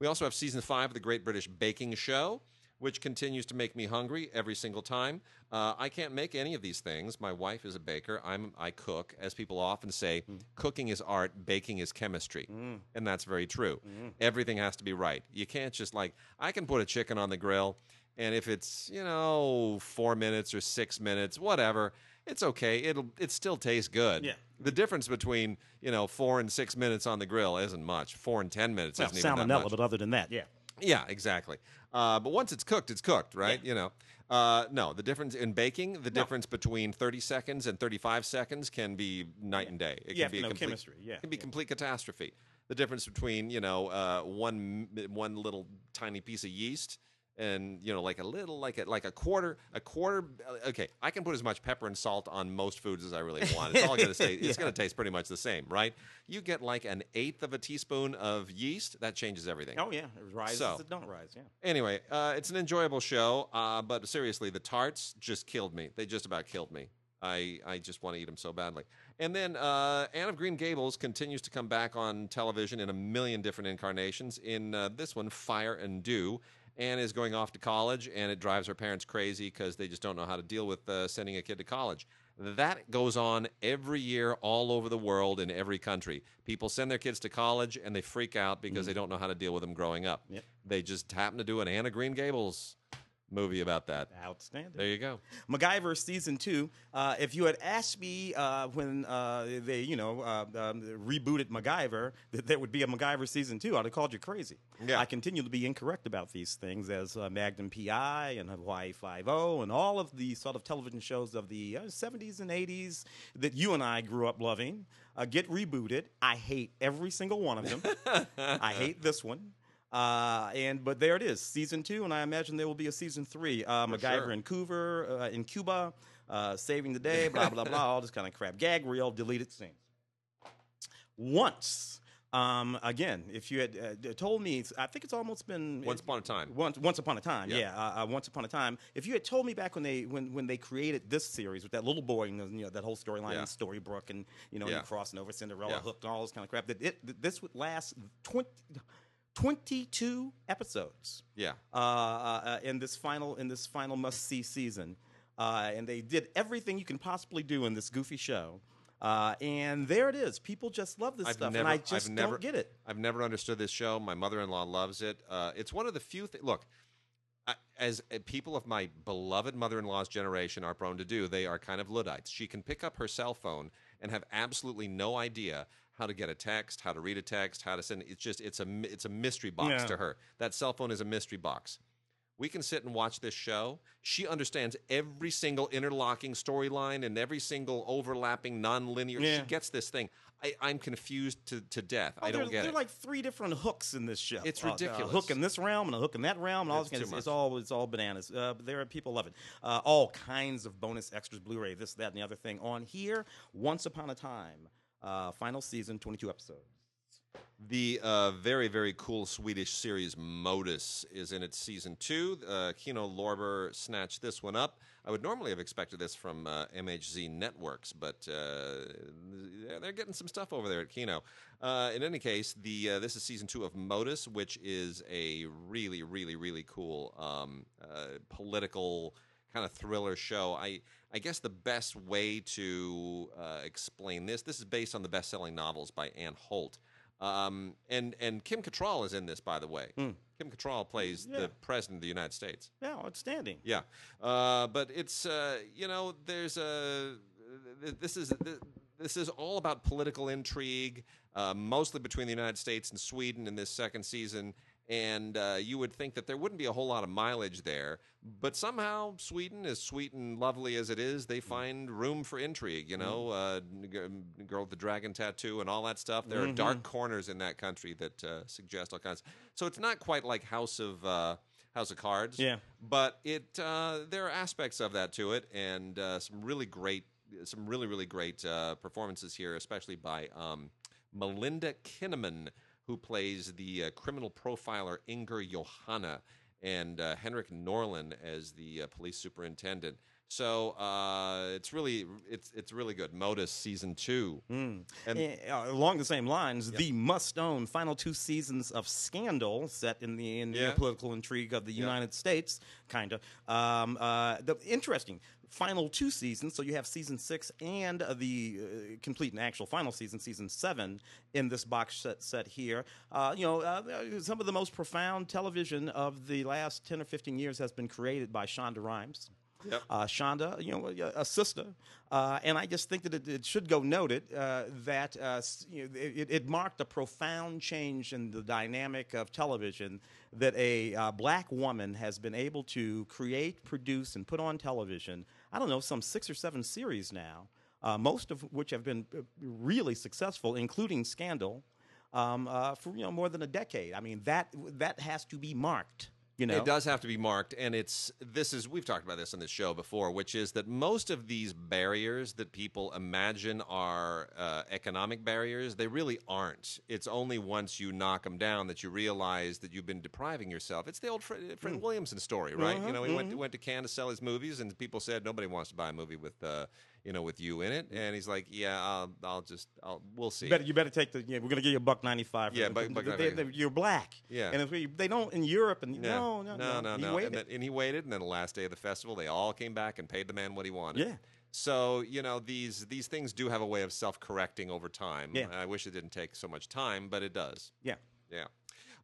We also have season five of the Great British Baking Show, which continues to make me hungry every single time. Uh, I can't make any of these things. My wife is a baker. I'm I cook. As people often say, cooking is art, baking is chemistry, and that's very true. Everything has to be right. You can't just like I can put a chicken on the grill, and if it's you know four minutes or six minutes, whatever. It's okay. It'll it still tastes good. Yeah. The difference between you know four and six minutes on the grill isn't much. Four and ten minutes Well, isn't even that salmonella, much. but other than that, yeah. Yeah, exactly. Uh, but once it's cooked, it's cooked, right? You know. Uh, no, the difference in baking, the difference between 30 seconds and 35 seconds can be night and day. It You can be a complete, chemistry, yeah, It can be yeah. complete catastrophe. The difference between, you know, uh, one one little tiny piece of yeast and you know like a little like a like a quarter a quarter uh, okay i can put as much pepper and salt on most foods as i really want it's all going to taste it's going to taste pretty much the same right you get like an eighth of a teaspoon of yeast that changes everything Oh yeah, it rises. So- it don't rise. Yeah. Anyway, uh, it's an enjoyable show, uh, but seriously, the tarts just killed me. They just about killed me. I, I just want to eat them so badly. And then uh, Anne of Green Gables continues to come back on television in a million different incarnations. In uh, this one, Fire and Dew. Anne is going off to college, and it drives her parents crazy because they just don't know how to deal with uh, sending a kid to college. That goes on every year all over the world in every country. People send their kids to college and they freak out because they don't know how to deal with them growing up. Yep. They just happen to do an Anna Green Gables movie about that. Outstanding. There you go. MacGyver season two. Uh, if you had asked me uh, when uh, they, you know, uh, um, rebooted MacGyver that there would be a MacGyver season two, I'd have called you crazy. Yeah. I continue to be incorrect about these things, as uh, Magnum PI and Hawaii Five O and all of the sort of television shows of the uh, 70s and 80s that you and I grew up loving uh, get rebooted. I hate every single one of them. I hate this one. Uh, and but there it is, season two, and I imagine there will be a season three. Uh, MacGyver sure. in Cuba, uh, in Cuba, uh, saving the day, blah blah blah, all this kind of crap. Gag reel, deleted scenes. Once, um, again, if you had uh, told me, I think it's almost been Once upon a time. Once, once upon a time, Yeah. yeah. uh, uh, once upon a time. If you had told me back when they when, when they created this series with that little boy and you know that whole storyline, Yeah. in Storybrooke, and you know Yeah. crossing over Cinderella, Yeah. hooked, and all this kind of crap, that it that this would last 20, 22 episodes Yeah. uh, uh, uh, in this final in this final must see season, uh, and they did everything you can possibly do in this goofy show. Uh, and there it is. People just love this I've stuff, never, and I just I've never, don't get it. I've never understood this show. My mother-in-law loves it. Uh, it's one of the few. Th- look, I, as uh, people of my beloved mother-in-law's generation are prone to do, they are kind of luddites. She can pick up her cell phone and have absolutely no idea how to get a text, how to read a text, how to send. It's just it's a it's a mystery box Yeah. to her. That cell phone is a mystery box. We can sit and watch this show. She understands every single interlocking storyline and every single overlapping nonlinear. Yeah. She gets this thing. I, I'm confused to, to death. I Oh, don't there, get there it. are like three different hooks in this show. It's Uh, ridiculous. A hook in this realm and a hook in that realm, and all It's this kind of, it's all it's all bananas. Uh, but there are people love it. Uh, all kinds of bonus extras, Blu-ray, this, that, and the other thing on here. Once upon a time, uh, final season, 22 episodes. The uh, very, very cool Swedish series Modus is in its season two. Uh, Kino Lorber snatched this one up. I would normally have expected this from uh, MHZ Networks, but uh, they're- getting some stuff over there at Kino. Uh, in any case, the uh, this is season two of Modus, which is a really, really, really cool um, political kind of thriller show. I I guess the best way to uh, explain this this is based on the best-selling novels by Anne Holt. Um, and and Kim Cattrall is in this, by the way. Kim Cattrall plays Yeah. the president of the United States. Yeah, outstanding. Yeah, uh, but it's uh, you know there's a this is th- this is all about political intrigue, uh, mostly between the United States and Sweden in this second season. And uh, you would think that there wouldn't be a whole lot of mileage there, but somehow Sweden, as sweet and lovely as it is, they find room for intrigue. You know, uh, g- girl with the dragon tattoo and all that stuff. There are dark corners in that country that uh, suggest all kinds. So it's not quite like House of uh, House of Cards. Yeah. But it uh, there are aspects of that to it, and uh, some really great, some really really great uh, performances here, especially by um, Melinda Kinnaman, who plays the uh, criminal profiler Inger Johanna, and uh, Henrik Norlin as the uh, police superintendent. So uh, it's really it's it's really good. Modus season two. And- Eh, uh, along the same lines, the must-own final two seasons of Scandal, set in the, in the Yeah. political intrigue of the United States, kind of. Um, uh, the interesting final two seasons. So you have season six and uh, the uh, complete and actual final season, season seven, in this box set set here. Uh, you know, uh, some of the most profound television of the last ten or fifteen years has been created by Shonda Rhimes. Yep. uh, Shonda, you know, a, sister, uh, and I just think that it, it should go noted uh, that uh, you know, it, it marked a profound change in the dynamic of television that a uh, black woman has been able to create, produce, and put on television. I don't know, some six or seven series now, uh, most of which have been really successful, including Scandal, um, for you know more than a decade. I mean, that that has to be marked. You know, It does have to be marked, and it's this is we've talked about this on this show before, which is that most of these barriers that people imagine are uh, economic barriers, they really aren't. It's only once you knock them down that you realize that you've been depriving yourself. It's the old Fred, Fred Williamson story, right? You know, he went went to Cannes to sell his movies, and people said nobody wants to buy a movie with uh, you know with you in it, mm-hmm. and he's like, yeah, I'll, I'll just I'll we'll see. You better, you better take the. Yeah, we're gonna give you a buck ninety five. Yeah, buck- buck 95. they- you're black. Yeah. and if we, they don't in Europe and Yeah. no, no, no, no, He no. waited. And, then, and he waited, and then the last day of the festival, they all came back and paid the man what he wanted. Yeah. So you know these these things do have a way of self correcting over time. Yeah. I wish it didn't take so much time, but it does. yeah, Yeah.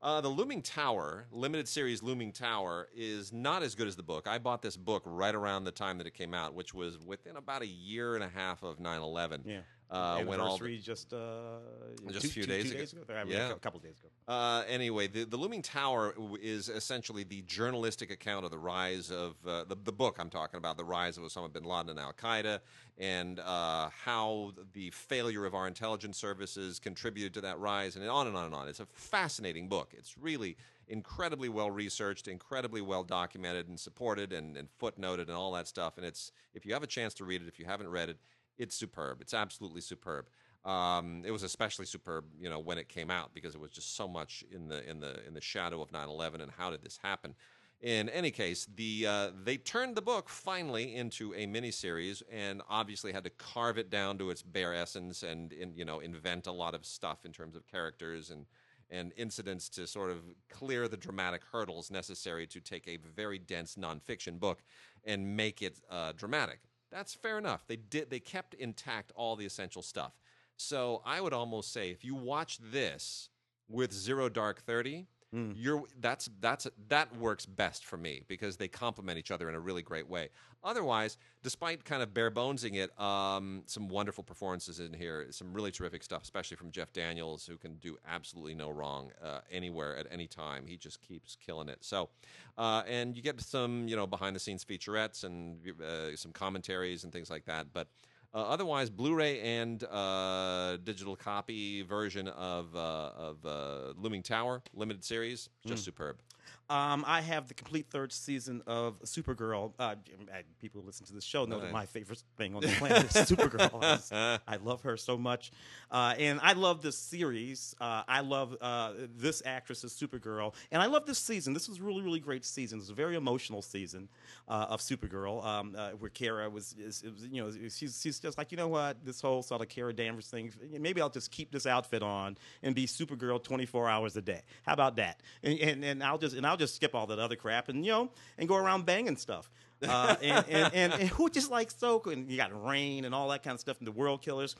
Uh, the Looming Tower, limited series Looming Tower, is not as good as the book. I bought this book right around the time that it came out, which was within about a year and a half of 9 11. yeah. Uh, when all the- Anniversary just uh, Just two- a few two- days two ago. I mean, Yeah. a couple of days ago. Uh, anyway, the, the Looming Tower is essentially the journalistic account of the rise of uh, the, the book I'm talking about, the rise of Osama bin Laden and Al Qaeda, and uh, how the failure of our intelligence services contributed to that rise, and on and on and on. It's a fascinating book. It's really incredibly well researched, incredibly well documented and supported, and, and footnoted, and all that stuff. And it's if you have a chance to read it, if you haven't read it, it's superb. It's absolutely superb. Um, it was especially superb, you know, when it came out because it was just so much in the in the in the shadow of 9/11 and how did this happen. In any case, the uh, they turned the book finally into a miniseries and obviously had to carve it down to its bare essence and, in, you know invent a lot of stuff in terms of characters and and incidents to sort of clear the dramatic hurdles necessary to take a very dense nonfiction book and make it uh, dramatic. That's fair enough. They did. They kept intact all the essential stuff. So I would almost say if you watch this with Zero Dark Thirty, you're that's that's that works best for me because they complement each other in a really great way. Otherwise, despite kind of bare bonesing it, um, some wonderful performances in here, some really terrific stuff, especially from Jeff Daniels, who can do absolutely no wrong uh, anywhere at any time. He just keeps killing it. So, uh, and you get some you know behind the scenes featurettes and uh, some commentaries and things like that, but. Uh, otherwise, Blu-ray and uh, digital copy version of uh, of uh, Looming Tower limited series, just superb. Um, I have the complete third season of Supergirl. Uh, people who listen to this show know that my favorite thing on the planet is Supergirl. I, just- I love her so much, uh, and I love this series. Uh, I love uh, this actress as Supergirl, and I love this season. This was a really, really great season. It was a very emotional season uh, of Supergirl, um, uh, where Kara was, is, it was, you know, she's, she's just like, you know what, this whole sort of Kara Danvers thing. Maybe I'll just keep this outfit on and be Supergirl 24 hours a day. How about that? And, and, and I'll just and I'll just skip all that other crap and you know and go around banging stuff. Uh, and, and, and, and who just like so and you got rain and all that kind of stuff and the world killers.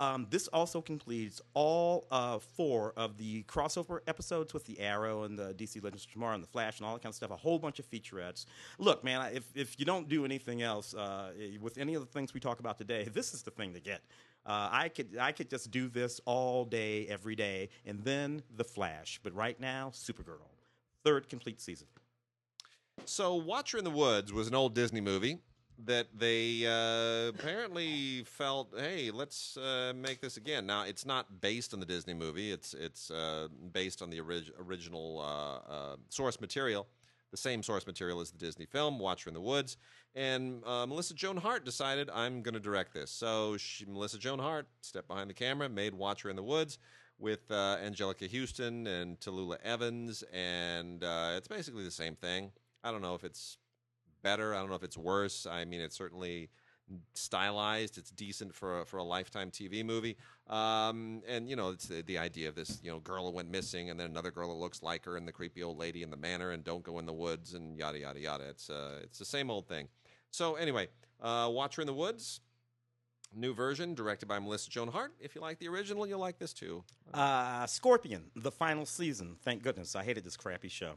Um, this also completes all uh, four of the crossover episodes with the Arrow and the DC Legends of Tomorrow and the Flash and all that kind of stuff. A whole bunch of featurettes. Look, man, if if you don't do anything else uh, with any of the things we talk about today, this is the thing to get. Uh, I could I could just do this all day, every day, and then the Flash. But right now, Supergirl, third complete season. So, Watcher in the Woods was an old Disney movie that they uh, apparently felt, hey, let's uh, make this again. Now, it's not based on the Disney movie. It's it's uh, based on the orig- original uh, uh, source material, the same source material as the Disney film, Watcher in the Woods. And uh, Melissa Joan Hart decided, I'm going to direct this. So, she, Melissa Joan Hart stepped behind the camera, made Watcher in the Woods with uh, Anjelica Huston and Tallulah Evans, and uh, it's basically the same thing. I don't know if it's better. I don't know if it's worse. I mean, it's certainly stylized. It's decent for a, for a lifetime TV movie. Um, and you know, it's the, the idea of this you know girl who went missing, and then another girl that looks like her, and the creepy old lady in the manor, and don't go in the woods, and yada yada yada. It's uh, it's the same old thing. So anyway, uh, Watcher in the Woods. New version directed by Melissa Joan Hart. If you like the original, you'll like this too. Uh, Scorpion, the final season. Thank goodness. I hated this crappy show.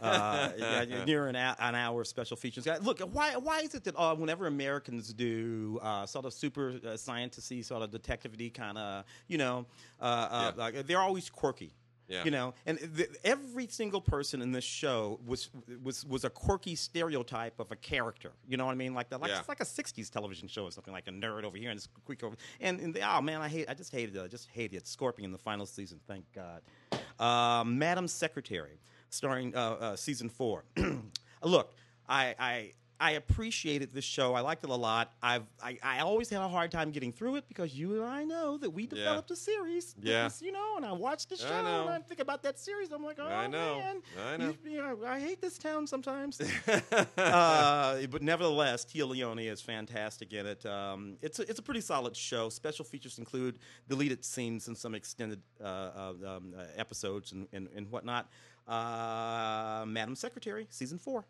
Uh, yeah, near an, an hour of special features. Look, why why is it that uh, whenever Americans do uh, sort of super uh, scientisty, sort of detective-y kind of, you know, uh, uh, Yeah. like, they're always quirky. Yeah. You know, and th- every single person in this show was was was a quirky stereotype of a character. You know what I mean? Like the, like Yeah. it's like a '60s television show or something, like a nerd over here and this quick over. And, and oh man, I hate. I just hated it. I just hated it. Scorpion in the final season. Thank God. Uh, Madam Secretary, starring uh, uh, season four. Look, I. I I appreciated this show. I liked it a lot. I've I, I always had a hard time getting through it because you and I know that we developed a series. Yeah. you know, and I watched the I show know. and I think about that series. I'm like, oh I know. man, I know. You, you know, I hate this town sometimes. uh, but nevertheless, Téa Leoni is fantastic in it. Um, it's a, it's a pretty solid show. Special features include deleted scenes and some extended uh, uh, um, uh, episodes and, and, and whatnot. Uh, Madam Secretary, season four.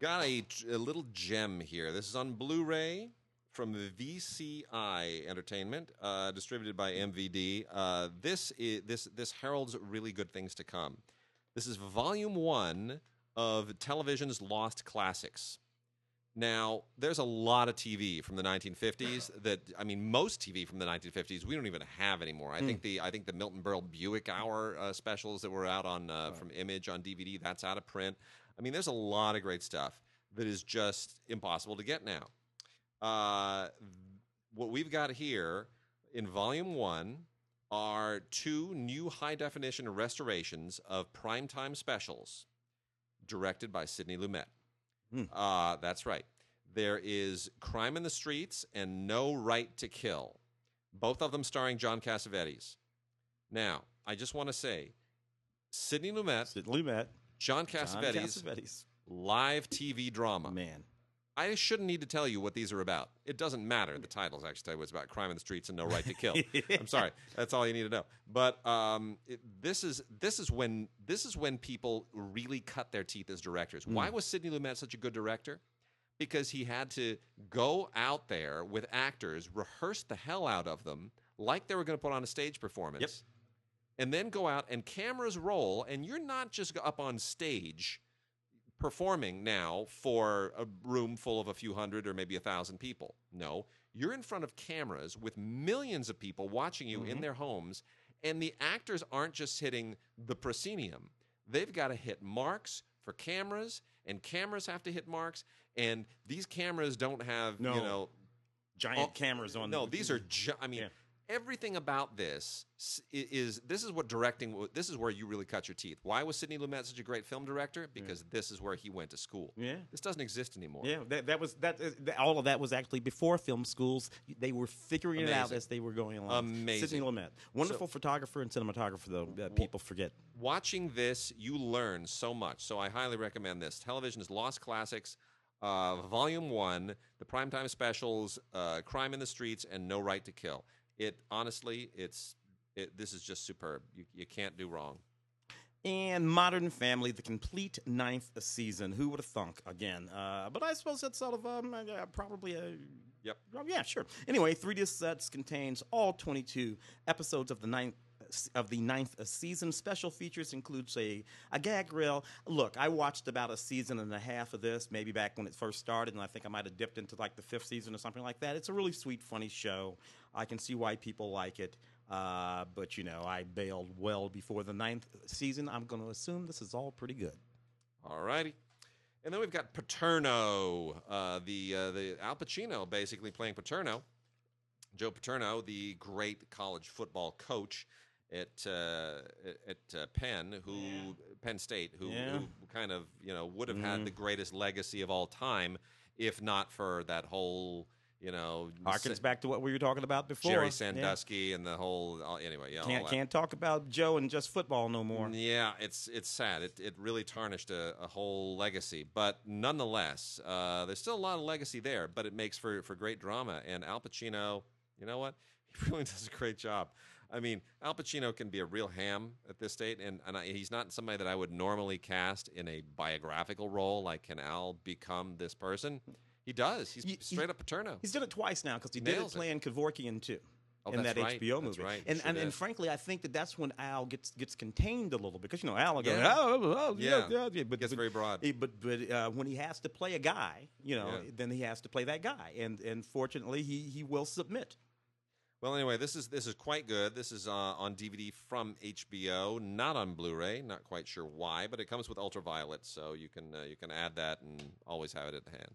Got a, a little gem here. This is on Blu-ray from VCI Entertainment, uh, distributed by MVD. Uh, this is this this heralds really good things to come. This is Volume One of television's lost classics. Now, there's a lot of TV from the 1950s that I mean, most TV from the 1950s we don't even have anymore. I think the I think the Milton Berle Buick Hour uh, specials that were out on uh, from Image on DVD that's out of print. I mean, there's a lot of great stuff that is just impossible to get now. Uh, what we've got here in Volume One are two new high definition restorations of primetime specials directed by Sidney Lumet. Hmm. Uh, that's right. There is Crime in the Streets and No Right to Kill, both of them starring John Cassavetes. Now, I just want to say, Sidney Lumet, Sid Lumet, John John Cassavetes, Cassavetes. live TV drama. Man, I shouldn't need to tell you what these are about. It doesn't matter. The titles actually tell you it's about crime in the streets and no right to kill. I'm sorry. That's all you need to know. But um, it, this is this is when this is when people really cut their teeth as directors. Why was Sidney Lumet such a good director? Because he had to go out there with actors, rehearse the hell out of them, like they were going to put on a stage performance, Yep. And then go out and cameras roll, and you're not just up on stage performing now for a room full of a few hundred or maybe a thousand people. No, you're in front of cameras with millions of people watching you in mm-hmm. their homes, and the actors aren't just hitting the proscenium. They've got to hit marks for cameras, and cameras have to hit marks, and these cameras don't have, No. you know, giant all- cameras on. Them. No, the- these are. Gi- I mean, Yeah. Everything about this is. This is what directing. This is where you really cut your teeth. Why was Sidney Lumet such a great film director? Because this is where he went to school. Yeah. This doesn't exist anymore. Yeah, that, that was that, is- that. All of that was actually before film schools. They were figuring it out as they were going along. Amazing. Sidney Lumet, wonderful photographer and cinematographer, though that people forget. Watching this, you learn so much. So I highly recommend this. Television's Lost Classics, uh, Volume One, the primetime specials, uh, Crime in the Streets, and No Right to Kill. It honestly, it's it, this is just superb. You, you can't do wrong. And Modern Family, the complete ninth season. Who would have thunk? Again, uh, but I suppose that's sort of um, uh, probably a Yep. Yeah, sure. Anyway, three disc sets contains all 22 episodes of the ninth of the ninth season. Special features includes a, a gag reel. Look, I watched about a season and a half of this, maybe back when it first started, and I think I might have dipped into like the fifth season or something like that. It's a really sweet, funny show. I can see why people like it. Uh, but you know, I bailed well before the ninth season. I'm going to assume this is all pretty good. All righty. And then we've got Paterno, uh, the uh, the Al Pacino basically playing Paterno. Joe Paterno, the great college football coach at uh, at uh, Penn, who Penn State, who, Yeah. who kind of you know would have had the greatest legacy of all time, if not for that whole you know Harkens Sa- back to what we were talking about before. Jerry Yeah. Sandusky and the whole uh, anyway. Yeah, Can't can't talk about Joe and just football no more. Yeah, it's it's sad. It it really tarnished a, a whole legacy, but nonetheless, uh, there's still a lot of legacy there. But it makes for for great drama. And Al Pacino, you know what? He really does a great job. I mean, Al Pacino can be a real ham at this state, and and I, he's not somebody that I would normally cast in a biographical role. Like, can Al become this person? He does. He's He- he- straight up Paterno. He's done it twice now because he did it Nails it. playing Kevorkian too. Oh, in that right. HBO movie, right. and Sure and, and frankly, I think that that's when Al gets gets contained a little because you know Al will go, Yeah. oh, oh, oh, Yeah. yeah, yeah, but Gets but- very broad. But but uh, when he has to play a guy, you know, Yeah. then he has to play that guy, and and fortunately, he he will submit. Well, anyway, this is this is quite good. This is uh, on DVD from HBO, not on Blu-ray. Not quite sure why, but it comes with Ultraviolet, so you can uh, you can add that and always have it at hand.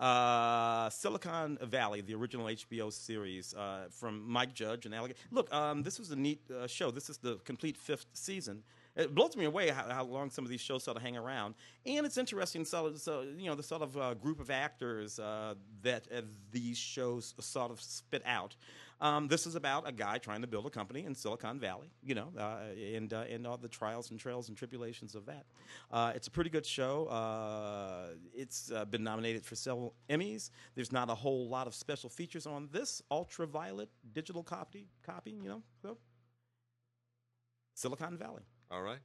Uh, Silicon Valley, the original HBO series uh, from Mike Judge and Alec. Look, um, this was a neat uh, show. This is the complete fifth season. It blows me away how, how long some of these shows sort of hang around, and it's interesting. So, so you know, the sort of uh, group of actors that these shows sort of spit out. Um, this is about a guy trying to build a company in Silicon Valley, you know, uh, and uh, and all the trials and trails and tribulations of that. Uh, it's a pretty good show. Uh, it's uh, been nominated for several Emmys. There's not a whole lot of special features on this ultraviolet digital copy, copy, you know. So Silicon Valley. All right.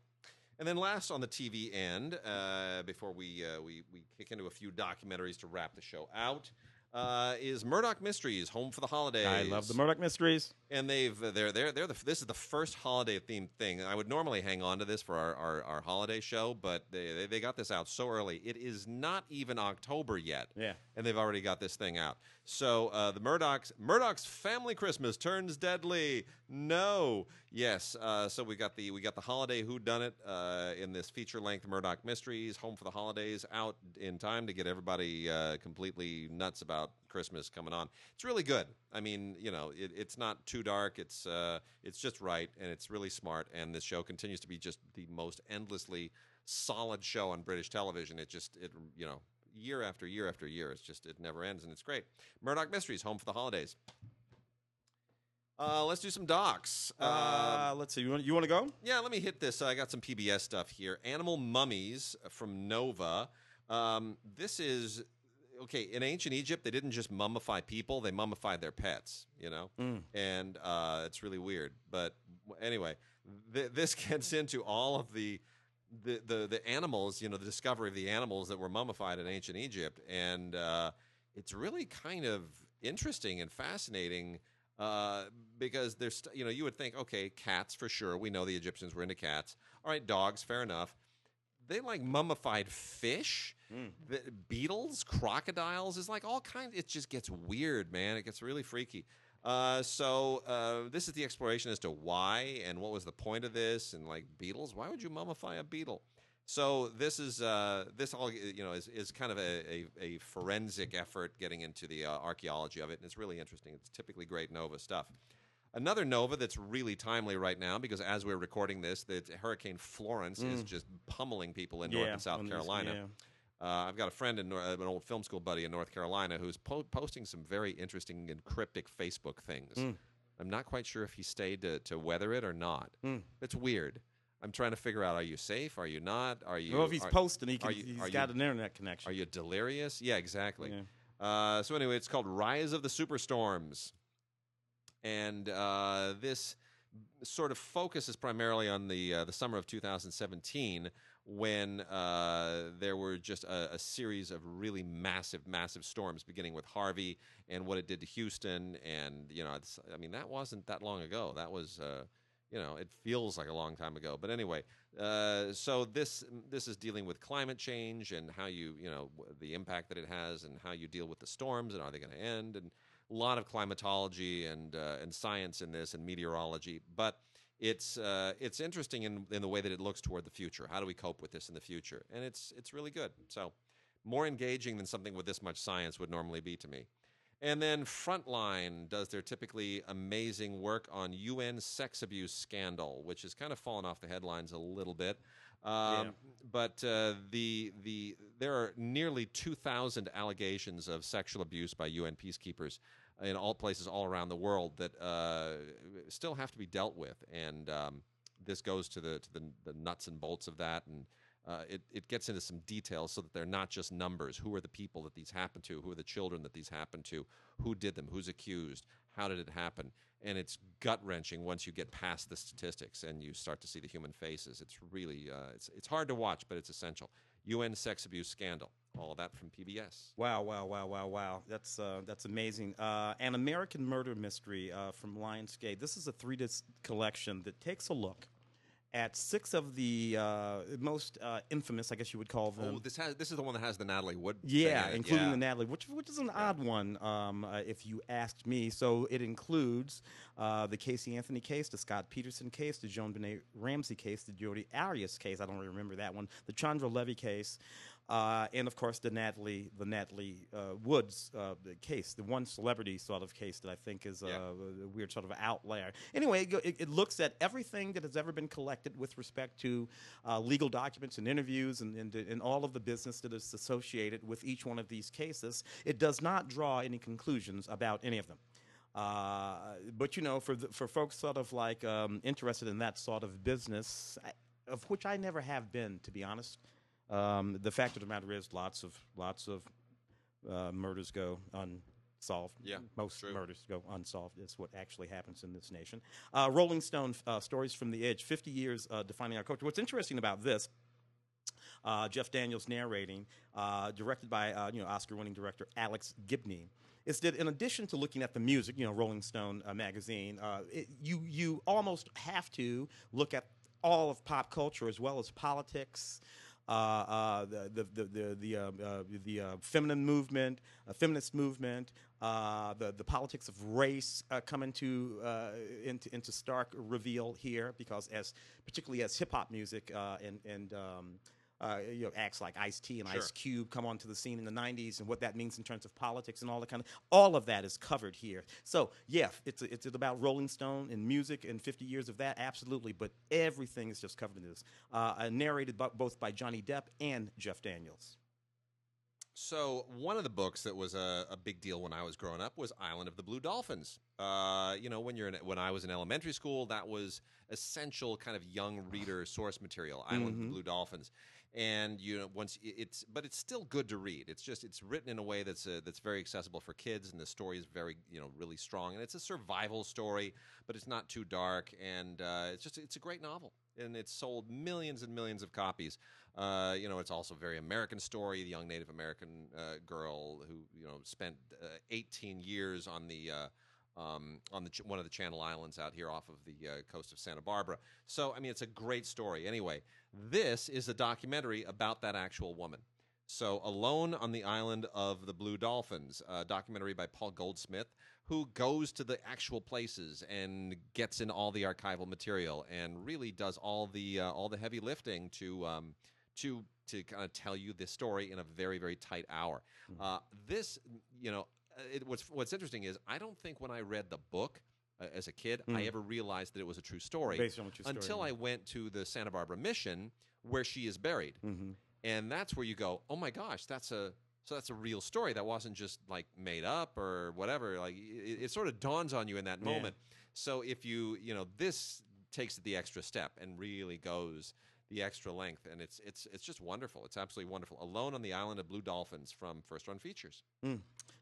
And then last on the TV end, uh, before we, we we kick into a few documentaries to wrap the show out, uh, is Murdoch Mysteries: Home for the Holidays. I love the Murdoch Mysteries. And they've uh, they're they're they're the this is the first holiday themed thing. I would normally hang on to this for our, our, our holiday show, but they, they they got this out so early. It is not even October yet, Yeah. and they've already got this thing out. So uh, the Murdochs Murdoch's Family Christmas turns deadly. No, yes. Uh, so we got the we got the holiday Who Done It uh, in this feature length Murdoch Mysteries Home for the Holidays out in time to get everybody uh, completely nuts about Christmas coming on. It's really good. I mean, you know, it, it's not too dark. It's uh, it's just right, and it's really smart. And this show continues to be just the most endlessly solid show on British television. It just it you know year after year after year. It's just it never ends, and it's great. Murdoch Mysteries, Home for the Holidays. Uh, let's do some docs. Um, Uh, let's see. You want, you want to go? yeah, let me hit this. I got some PBS stuff here. Animal Mummies from Nova. Um, this is okay. In ancient Egypt, they didn't just mummify people; they mummified their pets. You know, and uh, it's really weird. But anyway, th- this gets into all of the. The, the the animals, you know, the discovery of the animals that were mummified in ancient Egypt, and uh, it's really kind of interesting and fascinating uh, because there's you know you would think okay cats for sure we know the Egyptians were into cats all right dogs fair enough they like mummified fish. The beetles crocodiles is like all kinds it just gets weird man. It gets really freaky. Uh, so uh, this is the exploration as to why and what was the point of this and like beetles? Why would you mummify a beetle? So this is uh, this all you know is, is kind of a, a, a forensic effort getting into the uh, archaeology of it, and it's really interesting. It's typically great Nova stuff. Another Nova that's really timely right now because as we're recording this, that Hurricane Florence is just pummeling people in North and South on this- Carolina. Uh, I've got a friend, in, Nor- an old film school buddy in North Carolina, who's po- posting some very interesting and cryptic Facebook things. Hmm. I'm not quite sure if he stayed to, to weather it or not. Hmm. It's weird. I'm trying to figure out: Are you safe? Are you not? Are you? Well, if he's are, posting, he can, are you- he's are got an internet connection. Are you delirious? Yeah, exactly. Uh, so anyway, it's called Rise of the Superstorms, and uh, this sort of focuses primarily on the uh, the summer of 2017 when uh, there were just a, a series of really massive, massive storms, beginning with Harvey and what it did to Houston, and you know, I mean, that wasn't that long ago. That was. Uh, you know, it feels like a long time ago. But anyway, uh, so this this is dealing with climate change and how you you know the impact that it has and how you deal with the storms and are they going to end and lot of climatology and uh, and science in this and meteorology. But it's uh, it's interesting in in the way that it looks toward the future. How do we cope with this in the future? And it's it's really good. So more engaging than something with this much science would normally be to me. And then Frontline does their typically amazing work on UN sex abuse scandal, which has kind of fallen off the headlines a little bit. Um, But uh, the the there are nearly two thousand allegations of sexual abuse by UN peacekeepers in all places all around the world that uh, still have to be dealt with, and um, this goes to the to the, the nuts and bolts of that and. Uh, it, it gets into some details so that they're not just numbers. Who are the people that these happen to? Who are the children that these happen to? Who did them? Who's accused? How did it happen? And it's gut wrenching once you get past the statistics and you start to see the human faces. It's really uh, it's it's hard to watch, but it's essential. UN sex abuse scandal. All of that from PBS. Wow, wow, wow, wow, wow. That's uh, that's amazing. Uh, An American Murder Mystery uh, from Lionsgate. This is a three disc collection that takes a look at six of the uh, most uh, infamous, I guess you would call them. Oh, this has this is the one that has the Natalie Wood. Yeah, in including Yeah. the Natalie, which which is an odd one, um, uh, if you asked me. So it includes uh, the Casey Anthony case, the Scott Peterson case, the JonBenét Ramsey case, the Jodi Arias case. I don't really remember that one. The Chandra Levy case, uh, and of course the Natalie the Natalie uh, Woods uh, case, the one celebrity sort of case that I think is uh, Yeah. a weird sort of outlier. Anyway, it, it, looks at everything that has ever been collected with respect to uh, legal documents and interviews and, and, and all of the business that is associated with each one of these cases. It does not draw any conclusions about any of them. Uh, but you know, for the, for folks sort of like um, interested in that sort of business, of which I never have been, to be honest. Um, the fact of the matter is, lots of lots of uh, murders go unsolved. Yeah, most true. murders go unsolved. It's what actually happens in this nation. Uh, Rolling Stone uh, stories from the edge: fifty years uh, defining our culture. What's interesting about this uh, Jeff Daniels narrating, uh, directed by uh, you know Oscar-winning director Alex Gibney, is that in addition to looking at the music, you know Rolling Stone uh, magazine, uh, it, you you almost have to look at all of pop culture as well as politics. Uh, uh, the the the the the, uh, uh, feminine movement, feminist movement, the the politics of race come into, into into stark reveal here because as particularly as hip hop music and and um, uh, you know, acts like Ice T and Sure. Ice Cube come onto the scene in the '90s, and what that means in terms of politics and all that kind of all of that is covered here. So, yeah, it's it's about Rolling Stone and music and 50 years of that, absolutely. But everything is just covered in this, uh, uh, narrated by, both by Johnny Depp and Jeff Daniels. So one of the books that was a, a big deal when I was growing up was Island of the Blue Dolphins. Uh, you know, when you're in, when I was in elementary school, that was essential kind of young reader source material. Island of the Blue Dolphins, and you know, once it's but it's still good to read. It's just it's written in a way that's uh, that's very accessible for kids, and the story is very you know really strong, and it's a survival story, but it's not too dark, and uh, it's just it's a great novel and it's sold millions and millions of copies. Uh, you know, it's also a very American story. The young Native American uh, girl who you know spent uh, 18 years on the uh, um, on the ch- one of the Channel Islands out here off of the uh, coast of Santa Barbara. So, I mean, it's a great story. Anyway, this is a documentary about that actual woman. So, Alone on the Island of the Blue Dolphins, a documentary by Paul Goldsmith, who goes to the actual places and gets in all the archival material and really does all the uh, all the heavy lifting to um, to to kind of tell you this story in a very very tight hour. Uh, this, you know, it, what's what's interesting is I don't think when I read the book. As a kid, I ever realized that it was a true story Based on true story, until yeah. I went to the Santa Barbara mission where she is buried. Mm-hmm. and that's where you go oh my gosh that's a so that's a real story that wasn't just like made up or whatever. Like it, it sort of dawns on you in that Yeah. moment. So if you you know this takes it the extra step and really goes the extra length and it's it's it's just wonderful. It's absolutely wonderful. Alone on the island of blue dolphins from first run features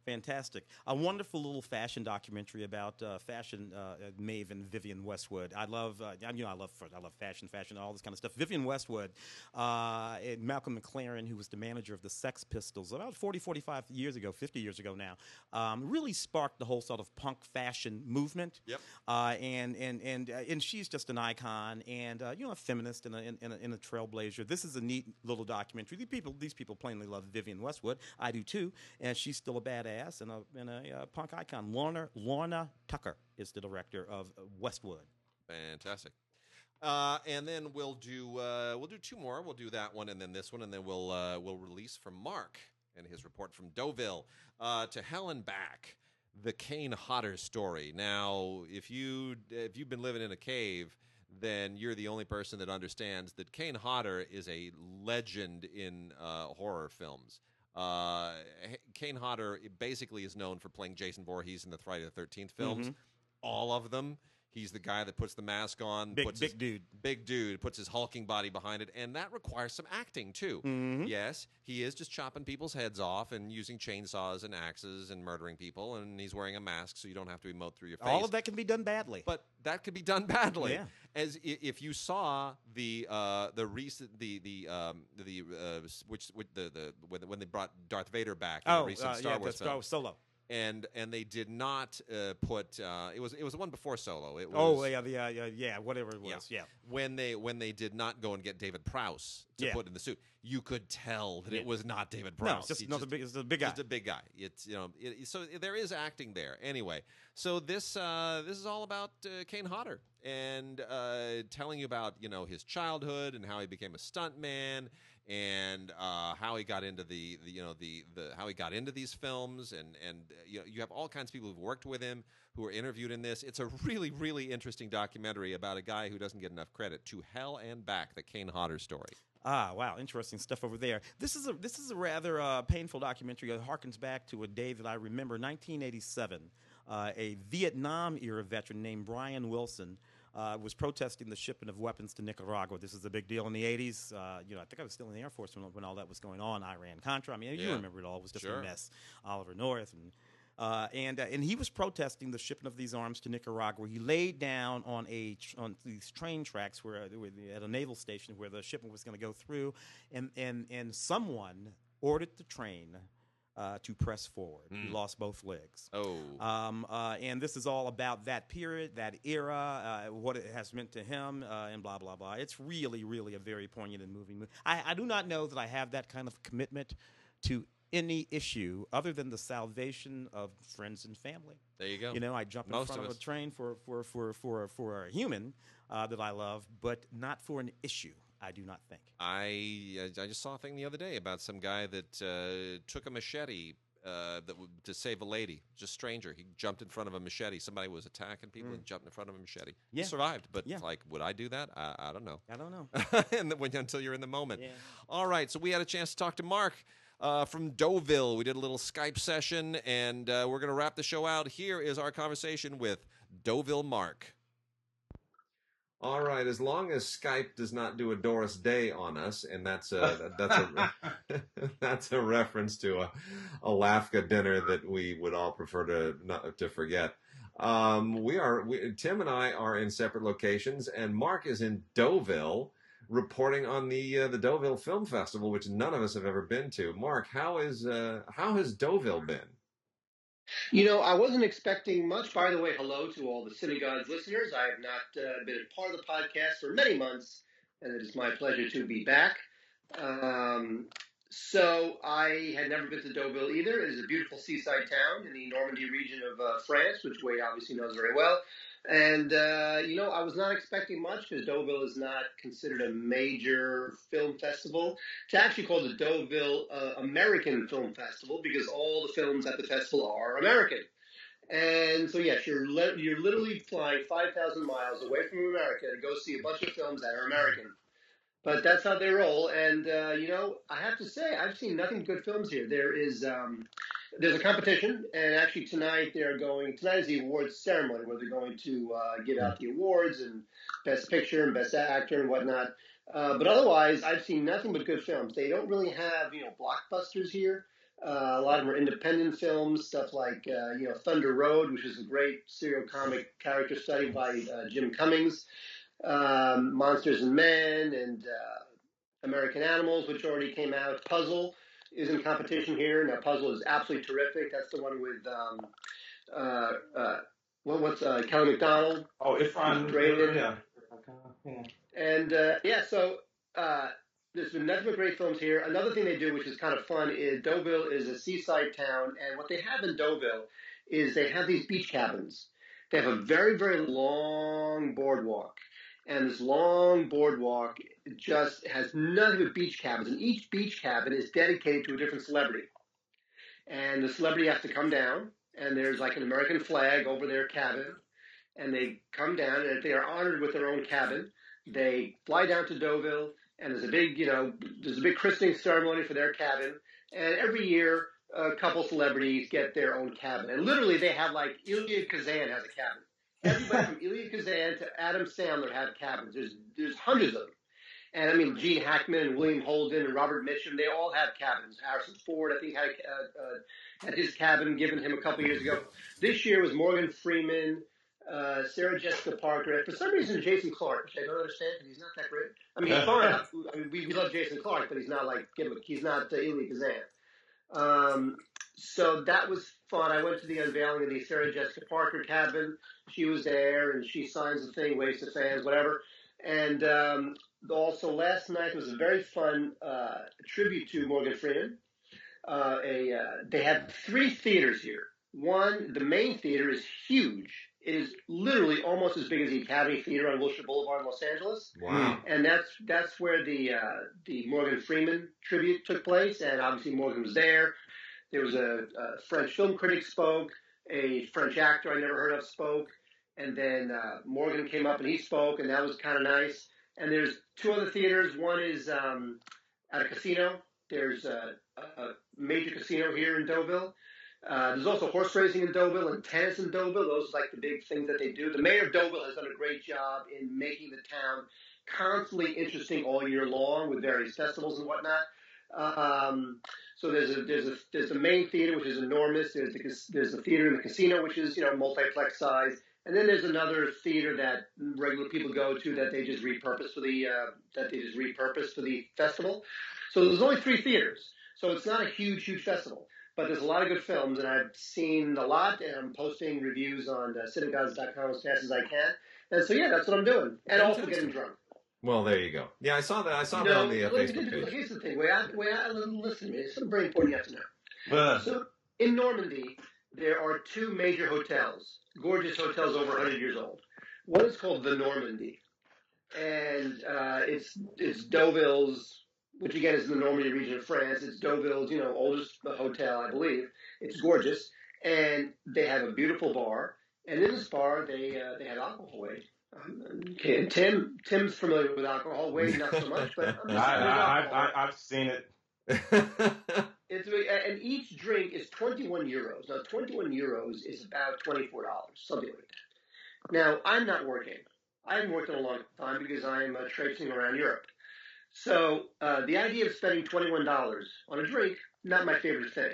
Fantastic. A wonderful little fashion documentary about uh, fashion uh, maven Vivienne Westwood. I love, uh, you know, I love, I love fashion, fashion, all this kind of stuff. Vivienne Westwood, uh, and Malcolm McLaren, who was the manager of the Sex Pistols about 40, 45 years ago, 50 years ago now, um, really sparked the whole sort of punk fashion movement. Yep. Uh, and and and uh, and she's just an icon, and uh, you know, a feminist and a, and a, and a trailblazer. This is a neat little documentary. These people, these people plainly love Vivienne Westwood. I do too, and she's still a badass and a and a uh, punk icon. Lorna Lorna Tucker is the director of Westwood. Fantastic. Uh, and then we'll do uh, we'll do two more. We'll do that one and then this one, and then we'll uh, we'll release from Mark and his report from Deauville uh, to Hell and Back. The Kane Hodder story. Now, if you if you've been living in a cave, then you're the only person that understands that Kane Hodder is a legend in uh, horror films. Uh, Kane Hodder basically is known for playing Jason Voorhees in the Friday the Thirteenth films, all of them. He's the guy that puts the mask on, Big- puts big his, dude. big dude, puts his hulking body behind it, and that requires some acting too. Mm-hmm. Yes, he is just chopping people's heads off and using chainsaws and axes and murdering people, and he's wearing a mask so you don't have to emote through your face. All of that can be done badly. But that could be done badly. Yeah. As if you saw the uh, the recent the the um, the uh, which, which the the when, they brought Darth Vader back in oh, the recent uh, Star yeah, Wars film, Solo. And and they did not uh, put uh, it was it was the one before Solo. It was, Oh yeah, the, uh, yeah, yeah, whatever it was. Yeah. When they when they did not go and get David Prowse to Yeah. put in the suit, you could tell that Yeah. it was not David Prowse. No, it's just He another big. It's a big guy. just a big guy. It's you know, it, so there is acting there. Anyway, so this uh, this is all about uh, Kane Hodder and uh, telling you about you know his childhood and how he became a stuntman and uh, how he got into the, the you know the, the how he got into these films and and uh, you know, you have all kinds of people who've worked with him who are interviewed in this. It's a really really interesting documentary about a guy who doesn't get enough credit. To hell and back, the Kane Hodder story. Ah, wow, interesting stuff over there. This is a this is a rather uh, painful documentary. It harkens back to a day that I remember, 1987. Uh, a Vietnam era veteran named Brian Willson uh, was protesting the shipment of weapons to Nicaragua. This is a big deal in the 80s. Uh, you know, I think I was still in the Air Force when, when all that was going on. Iran Contra. I mean, you remember it all. It was just Sure. a mess. Oliver North and. Uh, and uh, and he was protesting the shipment of these arms to Nicaragua. He laid down on a tr- on these train tracks where, where at a naval station where the shipment was going to go through, and and and someone ordered the train uh, to press forward. He lost both legs. Oh, Um, uh, and this is all about that period, that era, uh, what it has meant to him, uh, and blah blah blah. It's really, really a very poignant and moving movie. I, I do not know that I have that kind of commitment to any issue other than the salvation of friends and family. there you go. You know, I jump in Most front of of, a train for for for for for a human uh, that I love, but not for an issue. I do not think. I I just saw a thing the other day about some guy that uh, took a machete uh, that w- to save a lady, just stranger. He jumped in front of a machete. Somebody was attacking people and jumped in front of a machete. He Mm. Survived, but Yeah. like, would I do that? I, I don't know. I don't know. and then when, until you're in the moment. Yeah. All right, so we had a chance to talk to Mark. Uh, from Deauville. We did a little Skype session, and uh, we're going to wrap the show out. Here is our conversation with Deauville Mark. All right. As long as Skype does not do a Doris Day on us, and that's a that's a that's a reference to a Alafka dinner that we would all prefer to not to forget. Um, we are we, Tim and I are in separate locations, and Mark is in Deauville reporting on the uh, the Deauville Film Festival, which none of us have ever been to. Mark, how is uh, how has Deauville been? You know, I wasn't expecting much. By the way, hello to all the Cinegods listeners. I have not uh, been a part of the podcast for many months, and it is my pleasure to be back. Um, so, I had never been to Deauville either. It is a beautiful seaside town in the Normandy region of uh, France, which Wade obviously knows very well. And, uh, you know, I was not expecting much because Deauville is not considered a major film festival. It's actually called the Deauville uh, American Film Festival because all the films at the festival are American. And so, yes, you're you're literally flying 5,000 miles away from America to go see a bunch of films that are American. But that's how they roll. And, uh, you know, I have to say, I've seen nothing good films here. There is. Um, there's a competition, and actually tonight they're going. Tonight is the awards ceremony where they're going to uh, give out the awards and best picture and best actor and whatnot. Uh, but otherwise, I've seen nothing but good films. They don't really have you know blockbusters here. Uh, a lot of them are independent films, stuff like uh, you know Thunder Road, which is a great seriocomic character study by uh, Jim Cummings, um, Monsters and Men, and uh, American Animals, which already came out. Puzzle is in competition here. Now, Puzzle is absolutely terrific. That's the one with um, uh, uh, what, what's uh, Kelly Macdonald, Oh, if I'm Drayton. yeah. and uh, yeah, so uh, there's been nothing but great films here. Another thing they do, which is kind of fun, is Deauville is a seaside town, and what they have in Deauville is they have these beach cabins. They have a very, very long boardwalk, and this long boardwalk just has nothing but beach cabins, and each beach cabin is dedicated to a different celebrity. And the celebrity has to come down, and there's like an American flag over their cabin, and they come down, and if they are honored with their own cabin, they fly down to Deauville, and there's a big, you know, there's a big christening ceremony for their cabin, and every year a couple celebrities get their own cabin, and literally they have like Elia Kazan has a cabin. Everybody from Elia Kazan to Adam Sandler have cabins. There's there's hundreds of them. And I mean, Gene Hackman and William Holden and Robert Mitchum, they all have cabins. Harrison Ford, I think, had, uh, uh, had his cabin given him a couple years ago. This year was Morgan Freeman, uh, Sarah Jessica Parker, and for some reason, Jason Clarke, which I don't understand because he's not that great. I mean, he's fine. I mean, we, we love Jason Clarke, but he's not like, he's not uh, Elia Kazan. Um, so that was fun. I went to the unveiling of the Sarah Jessica Parker cabin. She was there, and she signs the thing, waves to fans, whatever. And um, also last night was a very fun uh, tribute to Morgan Freeman. Uh, a uh, they have three theaters here. One, the main theater is huge. It is literally almost as big as the Academy Theater on Wilshire Boulevard in Los Angeles. Wow. And that's that's where the uh, the Morgan Freeman tribute took place, and obviously Morgan was there. There was a, a French film critic spoke, a French actor I never heard of spoke, and then uh, Morgan came up and he spoke, and that was kind of nice. And there's two other theaters. One is um, at a casino. There's a, a major casino here in Deauville. Uh, there's also horse racing in Deauville and tennis in Deauville. Those are like the big things that they do. The mayor of Deauville has done a great job in making the town constantly interesting all year long with various festivals and whatnot. Um, so there's a there's a there's the main theater which is enormous. There's the there's the theater in the casino which is you know multiplex size, and then there's another theater that regular people go to that they just repurpose for the uh, that they just repurpose for the festival. So there's only three theaters, so it's not a huge huge festival. But there's a lot of good films, and I've seen a lot, and I'm posting reviews on uh, as fast as I can. And so yeah, that's what I'm doing, and also getting drunk. Well, there you go. Yeah, I saw that. I saw that on the uh, Facebook page. here's the thing. Way I, way I, listen to me. It's something very important you have to know. Uh, So in Normandy, there are two major hotels, gorgeous hotels over 100 years old. One is called the Normandy, and uh, it's it's Deauville's, which again is in the Normandy region of France. It's Deauville's, you know, oldest hotel, I believe. It's gorgeous, and they have a beautiful bar. And in this bar, they uh, they have alcohol. Wade. Okay, Tim Tim's familiar with alcohol. Wade not so much, but I'm I, just saying there's I, alcohol. I, I've seen it. It's and each drink is 21 euros. Now, 21 euros is about 24 dollars, something like that. Now, I'm not working. I haven't worked in a long time because I'm uh, traipsing around Europe. So uh, the idea of spending 21 dollars on a drink, not my favorite thing.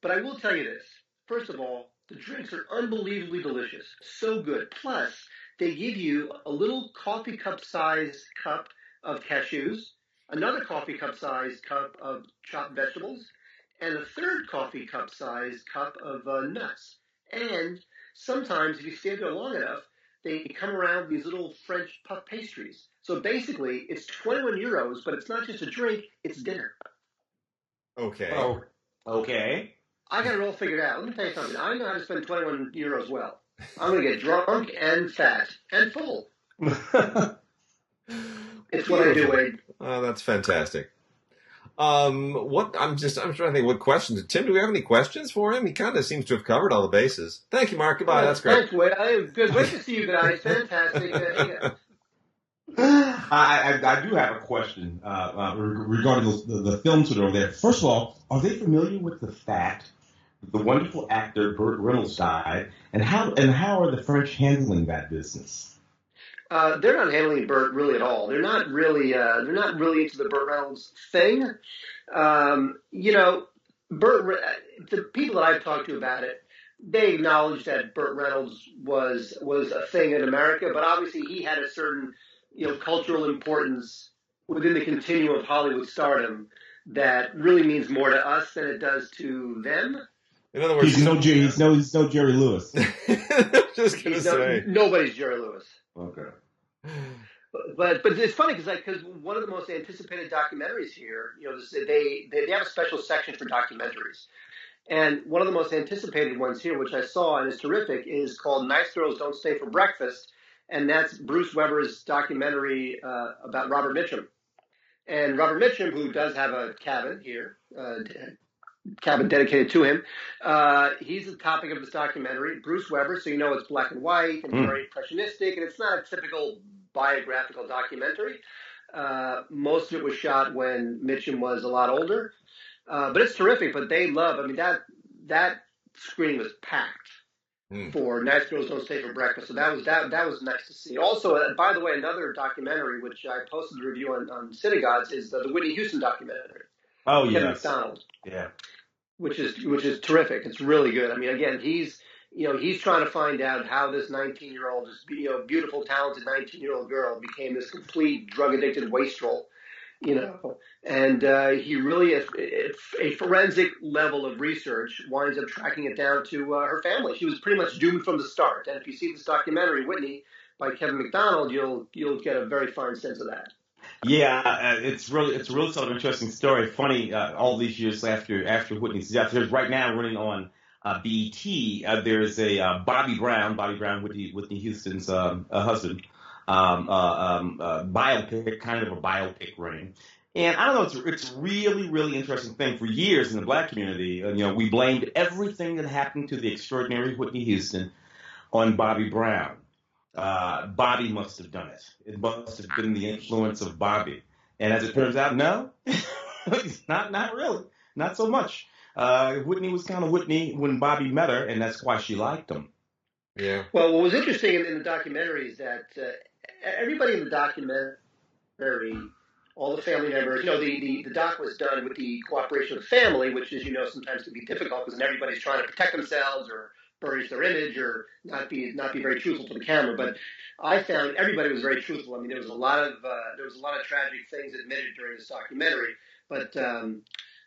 But I will tell you this: first of all, the drinks are unbelievably delicious, so good. Plus, they give you a little coffee cup size cup of cashews, another coffee cup size cup of chopped vegetables, and a third coffee cup size cup of uh, nuts. And sometimes, if you stay there long enough, they come around with these little French puff pastries. So basically, it's 21 euros, but it's not just a drink, it's dinner. okay. Oh, okay. I got it all figured out. Let me tell you something. I know how to spend 21 euros well. I'm going to get drunk and fat and full. It's what I do, Wade. Oh, that's fantastic. Um, what I'm just I'm trying to think what questions. Tim, do we have any questions for him? He kind of seems to have covered all the bases. Thank you, Mark. Goodbye. That's great. Thanks, Wade. I, good. Great to see you guys. Fantastic. Uh, yeah. I, I, I do have a question uh, uh, regarding those, the, the films that are over there. First of all, are they familiar with the fact that the wonderful actor Burt Reynolds died, and how and how are the French handling that business? Uh, they're not handling Burt really at all. They're not really. Uh, they're not really into the Burt Reynolds thing. Um, you know, Burt. The people that I've talked to about it, they acknowledge that Burt Reynolds was was a thing in America, but obviously he had a certain you know cultural importance within the continuum of Hollywood stardom that really means more to us than it does to them. In other words, He's no Jerry. He's no. He's no Jerry Lewis. just gonna He's no- say. nobody's Jerry Lewis. Okay. But but it's funny because like because one of the most anticipated documentaries here, you know, they, they they have a special section for documentaries, and one of the most anticipated ones here, which I saw and is terrific, is called "Nice Girls Don't Stay for Breakfast," and that's Bruce Weber's documentary uh, about Robert Mitchum, and Robert Mitchum, who does have a cabin here, uh, cabin dedicated to him, uh, he's the topic of this documentary. Bruce Weber, so you know it's black and white and Mm. very impressionistic, and it's not a typical biographical documentary. Uh, most of it was shot when Mitchum was a lot older, uh, but it's terrific. But they love. I mean that that screen was packed. mm. for Nice Girls Don't Stay for Breakfast. So that was that that was nice to see. Also, uh, by the way, another documentary which I posted the review on on Cinegods is the, the Whitney Houston documentary. Oh yeah, Kevin Macdonald. Yeah. Which is which is terrific. It's really good. I mean, again, he's you know he's trying to find out how this 19 year old, this you know beautiful, talented 19 year old girl became this complete drug addicted wastrel you know, and uh, he really, a, a forensic level of research, winds up tracking it down to uh, her family. She was pretty much doomed from the start. And if you see this documentary, Whitney, by Kevin Macdonald, you'll you'll get a very fine sense of that. Yeah, uh, it's really it's a really sort of interesting story. Funny, uh, all these years after after Whitney's death, there's right now running on uh, BET. Uh, there's a uh, Bobby Brown, Bobby Brown, Whitney Whitney Houston's um, husband um, uh, um, uh, biopic, kind of a biopic running. And I don't know, it's it's really really interesting thing. For years in the black community, uh, you know, we blamed everything that happened to the extraordinary Whitney Houston on Bobby Brown. Uh, Bobby must have done it. It must have been the influence of Bobby. And as it turns out, no, not not really, not so much. Uh, Whitney was kind of Whitney when Bobby met her, and that's why she liked him. Yeah. Well, what was interesting in, in the documentary is that uh, everybody in the documentary, all the family members, you know, the, the, the doc was done with the cooperation of the family, which, as you know, sometimes can be difficult because everybody's trying to protect themselves or burnish their image or not be not be very truthful to the camera. But I found everybody was very truthful. I mean, there was a lot of uh, there was a lot of tragic things admitted during this documentary, but. Um,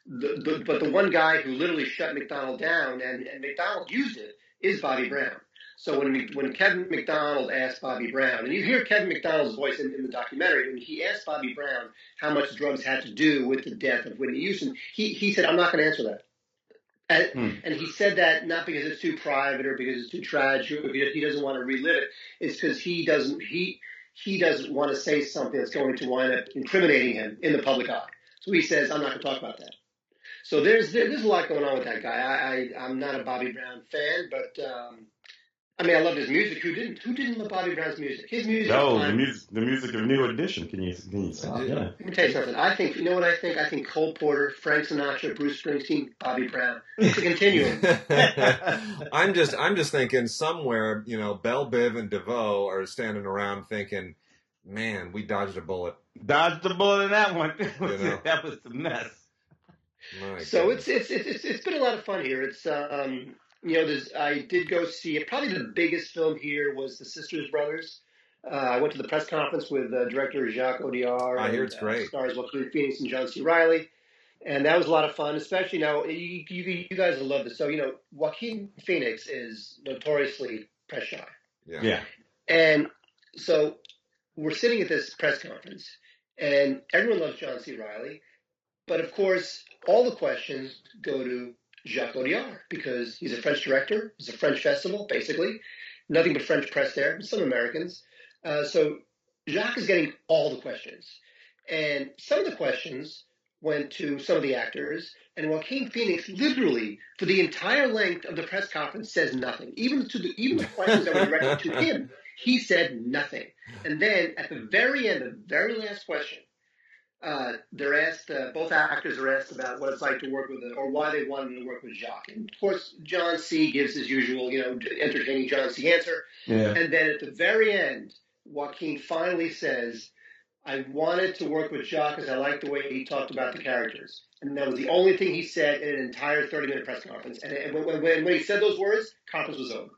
the, the, but the one guy who literally shut Macdonald down and, and Macdonald used it is Bobby Brown. So when when Kevin Macdonald asked Bobby Brown, and you hear Kevin Macdonald's voice in, in the documentary, when he asked Bobby Brown how much drugs had to do with the death of Whitney Houston, he, he said, I'm not going to answer that. And, hmm. and, he said that not because it's too private or because it's too tragic or because he doesn't want to relive it. It's because he doesn't he he doesn't want to say something that's going to wind up incriminating him in the public eye. So he says, I'm not going to talk about that. So there's there's a lot going on with that guy. I, I am not a Bobby Brown fan, but um, I mean, I love his music. Who didn't? Who didn't love Bobby Brown's music? His music. No, the music, the music of New Edition. Can you, can you stop? Yeah. Let me tell you something. I think you know what I think. I think Cole Porter, Frank Sinatra, Bruce Springsteen, Bobby Brown. It's a continuum. I'm just, I'm just thinking somewhere, you know, Bell Biv and DeVoe are standing around thinking, "Man, we dodged a bullet." Dodged a bullet in that one. You know? that was a mess. My so it's, it's it's it's been a lot of fun here. It's um you know, there's, I did go see it. Probably the biggest film here was The Sisters Brothers. Uh, I went to the press conference with uh, director Jacques Audiard. I hear it's uh, great. Stars Joaquin Phoenix and John C. Reilly, And that was a lot of fun, especially now you, you, you guys will love this. So, you know, Joaquin Phoenix is notoriously press shy. Yeah. yeah. And so we're sitting at this press conference, and everyone loves John C. Reilly, But of course, all the questions go to Jacques Audiard because he's a French director. It's a French festival, basically. Nothing but French press there, some Americans. Uh, so Jacques is getting all the questions. And some of the questions went to some of the actors, and Joaquin Phoenix literally, for the entire length of the press conference, says nothing. Even to the even the questions that were directed to him, he said nothing. And then at the very end, the very last question, uh, they're asked, uh, both actors are asked about what it's like to work with, or why they wanted to work with Jacques. And of course, John C. gives his usual, you know, entertaining John C. answer. Yeah. And then at the very end, Joaquin finally says, I wanted to work with Jacques because I liked the way he talked about the characters. And that was the only thing he said in an entire 30 minute press conference. And when, when, when he said those words, conference was over.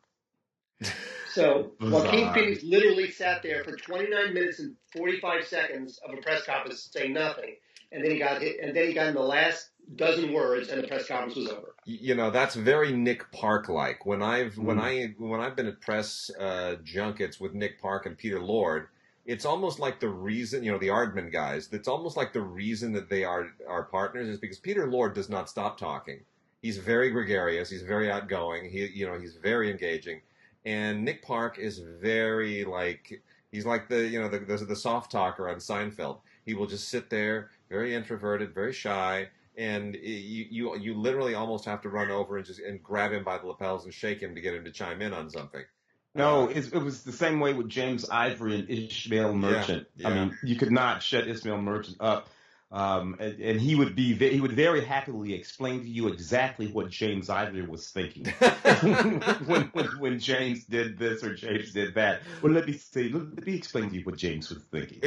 So Joaquin Phoenix literally sat there for 29 minutes and 45 seconds of a press conference saying nothing, and then he got hit, and then he got in the last dozen words, and the press conference was over. You know, that's very Nick Park like. When I've mm. when I when I've been at press uh, junkets with Nick Park and Peter Lord, it's almost like the reason you know the Aardman guys. It's almost like the reason that they are our partners is because Peter Lord does not stop talking. He's very gregarious. He's very outgoing. He you know he's very engaging and Nick Park is very like he's like the you know the, the, the soft talker on Seinfeld. He will just sit there, very introverted, very shy, and you you you literally almost have to run over and just and grab him by the lapels and shake him to get him to chime in on something. No, uh, it was the same way with James Ivory and Ishmael Merchant. Yeah, yeah. I mean, you could not shut Ishmael Merchant up. Um, and, and he would be he would very happily explain to you exactly what James Ivory was thinking when, when when James did this or James did that. Well, let me say, let me explain to you what James was thinking.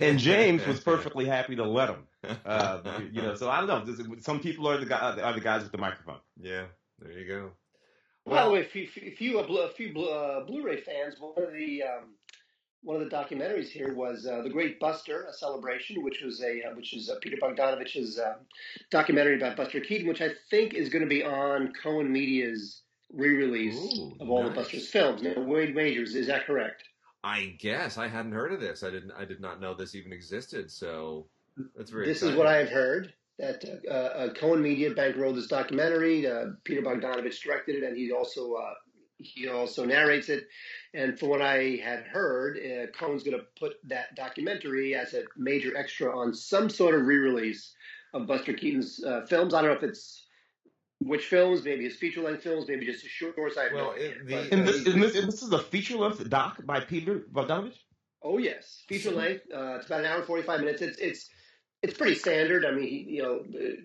And James was perfectly happy to let him. Uh, you know, so I don't know. Some people are the guy, are the guys with the microphone. Yeah, there you go. By the way, if you, if you, a, Blu- a few Blu- uh, Blu-ray fans, one of the um, one of the documentaries here was uh, the Great Buster, a celebration, which was a uh, which is uh, Peter Bogdanovich's uh, documentary about Buster Keaton, which I think is going to be on Cohen Media's re-release Ooh, of all nice. the Buster's films. Now, Wade Majors, is that correct? I guess I hadn't heard of this. I didn't. I did not know this even existed. So that's very. This is what I have heard. That uh, uh, Cohen Media bankrolled this documentary. Uh, Peter Bogdanovich directed it, and he also uh, he also narrates it. And from what I had heard, uh, Cohen's going to put that documentary as a major extra on some sort of re-release of Buster Keaton's uh, films. I don't know if it's which films, maybe his feature-length films, maybe just his shorts. I have Well, no idea. it- the- But, And uh, this, and this, and this is a feature length doc by Peter Bogdanovich. Oh yes, feature length. Uh, it's about an hour and forty five minutes. It's it's it's pretty standard. I mean, he, you know,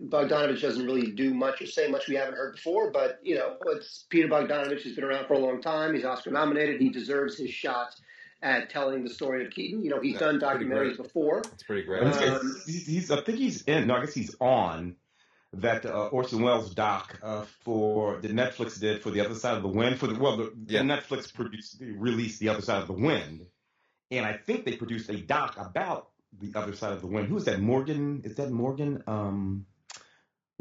Bogdanovich doesn't really do much or say much we haven't heard before. But you know, it's Peter Bogdanovich. He's been around for a long time. He's Oscar nominated. He deserves his shot at telling the story of Keaton. You know, he's Yeah, done documentaries before. It's pretty great. And Um, he's, he's, I think he's in. No, I guess he's on that uh, Orson Welles doc uh, for the Netflix did for the Other Side of the Wind. For the well, the, Yeah. Netflix produced released the Other Side of the Wind, and I think they produced a doc about the Other Side of the Wind. Who is that? Morgan? Is that Morgan? Um,